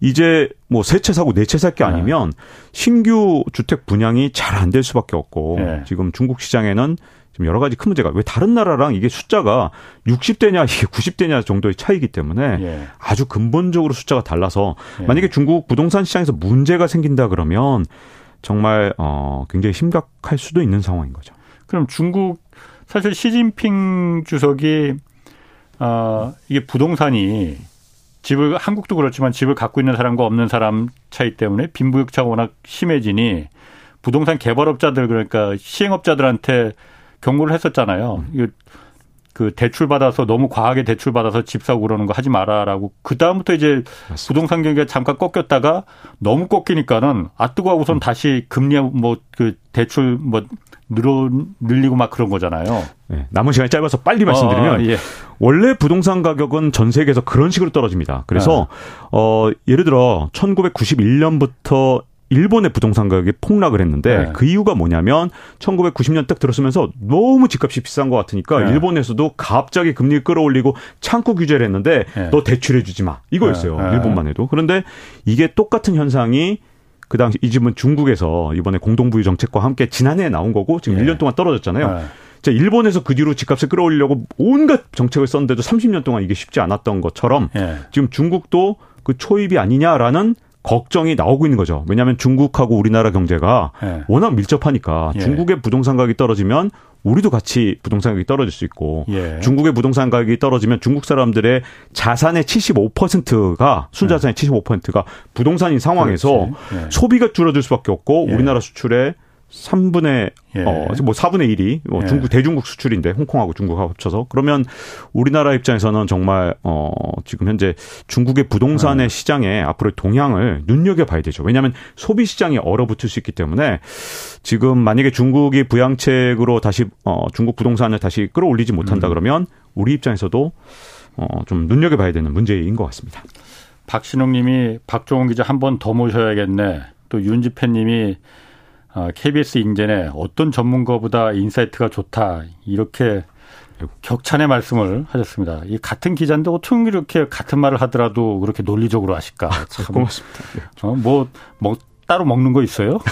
이제 뭐 세 채 사고 네 채 살 게 아니면 신규 주택 분양이 잘 안 될 수밖에 없고 예. 지금 중국 시장에는 지금 여러 가지 큰 문제가 왜 다른 나라랑 이게 숫자가 60대냐 이게 90대냐 정도의 차이기 때문에 예. 아주 근본적으로 숫자가 달라서 예. 만약에 중국 부동산 시장에서 문제가 생긴다 그러면 정말 어 굉장히 심각할 수도 있는 상황인 거죠. 그럼 중국 사실 시진핑 주석이 아, 이게 부동산이 집을 한국도 그렇지만 집을 갖고 있는 사람과 없는 사람 차이 때문에 빈부격차가 워낙 심해지니 부동산 개발업자들 그러니까 시행업자들한테 경고를 했었잖아요. 음. 그 대출 받아서 너무 과하게 대출 받아서 집 사고 그러는 거 하지 마라라고 그 다음부터 이제 맞습니다. 부동산 경기가 잠깐 꺾였다가 너무 꺾이니까는 아 뜨거 하고선 음. 다시 금리 뭐 그 대출 뭐 늘어 늘리고 막 그런 거잖아요. 네, 남은 시간이 짧아서 빨리 말씀드리면 어, 예. 원래 부동산 가격은 전 세계에서 그런 식으로 떨어집니다. 그래서 네. 어 예를 들어 1991년부터 일본의 부동산 가격이 폭락을 했는데 네. 그 이유가 뭐냐면 1990년 딱 들었으면서 너무 집값이 비싼 것 같으니까 네. 일본에서도 갑자기 금리를 끌어올리고 창구 규제를 했는데 네. 너 대출해 주지 마 이거였어요 네. 일본만 해도 그런데 이게 똑같은 현상이 그 당시 이 집은 중국에서 이번에 공동부유 정책과 함께 지난해에 나온 거고 지금 예. 1년 동안 떨어졌잖아요. 네. 자, 일본에서 그 뒤로 집값을 끌어올리려고 온갖 정책을 썼는데도 30년 동안 이게 쉽지 않았던 것처럼 예. 지금 중국도 그 초입이 아니냐라는 걱정이 나오고 있는 거죠. 왜냐하면 중국하고 우리나라 경제가 예. 워낙 밀접하니까 예. 중국의 부동산 가격이 떨어지면 우리도 같이 부동산 가격이 떨어질 수 있고 예. 중국의 부동산 가격이 떨어지면 중국 사람들의 자산의 75%가 순자산의 75%가 부동산인 상황에서 예. 소비가 줄어들 수밖에 없고 예. 우리나라 수출에 3분의 예. 어뭐 4분의 1이 뭐 예. 중국 대중국 수출인데 홍콩하고 중국하고 합쳐서 그러면 우리나라 입장에서는 정말 어 지금 현재 중국의 부동산의 예. 시장에 앞으로 동향을 눈여겨 봐야 되죠. 왜냐하면 소비 시장이 얼어붙을 수 있기 때문에 지금 만약에 중국이 부양책으로 다시 어 중국 부동산을 다시 끌어올리지 못한다 음. 그러면 우리 입장에서도 어좀 눈여겨 봐야 되는 문제인 것 같습니다. 박신홍 님이 박종훈 기자 한 번 더 모셔야겠네. 또 윤지팬 님이 KBS 아, 인제네 어떤 전문가보다 insight가 좋다 이렇게 격찬의 말씀을 하셨습니다. 이 같은 기자인데 어떻게 이렇게 같은 말을 하더라도 그렇게 논리적으로 하실까? 아, 참. 고맙습니다. 어, 뭐, 뭐 따로 먹는 거 있어요?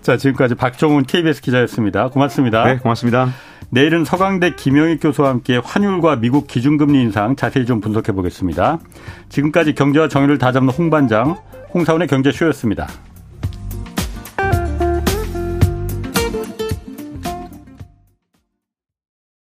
자, 지금까지 박종훈 KBS 기자였습니다. 고맙습니다. 네, 고맙습니다. 내일은 서강대 김영익 교수와 함께 환율과 미국 기준금리 인상 자세히 좀 분석해 보겠습니다. 지금까지 경제와 정의를 다잡는 홍반장, 홍사원의 경제쇼였습니다.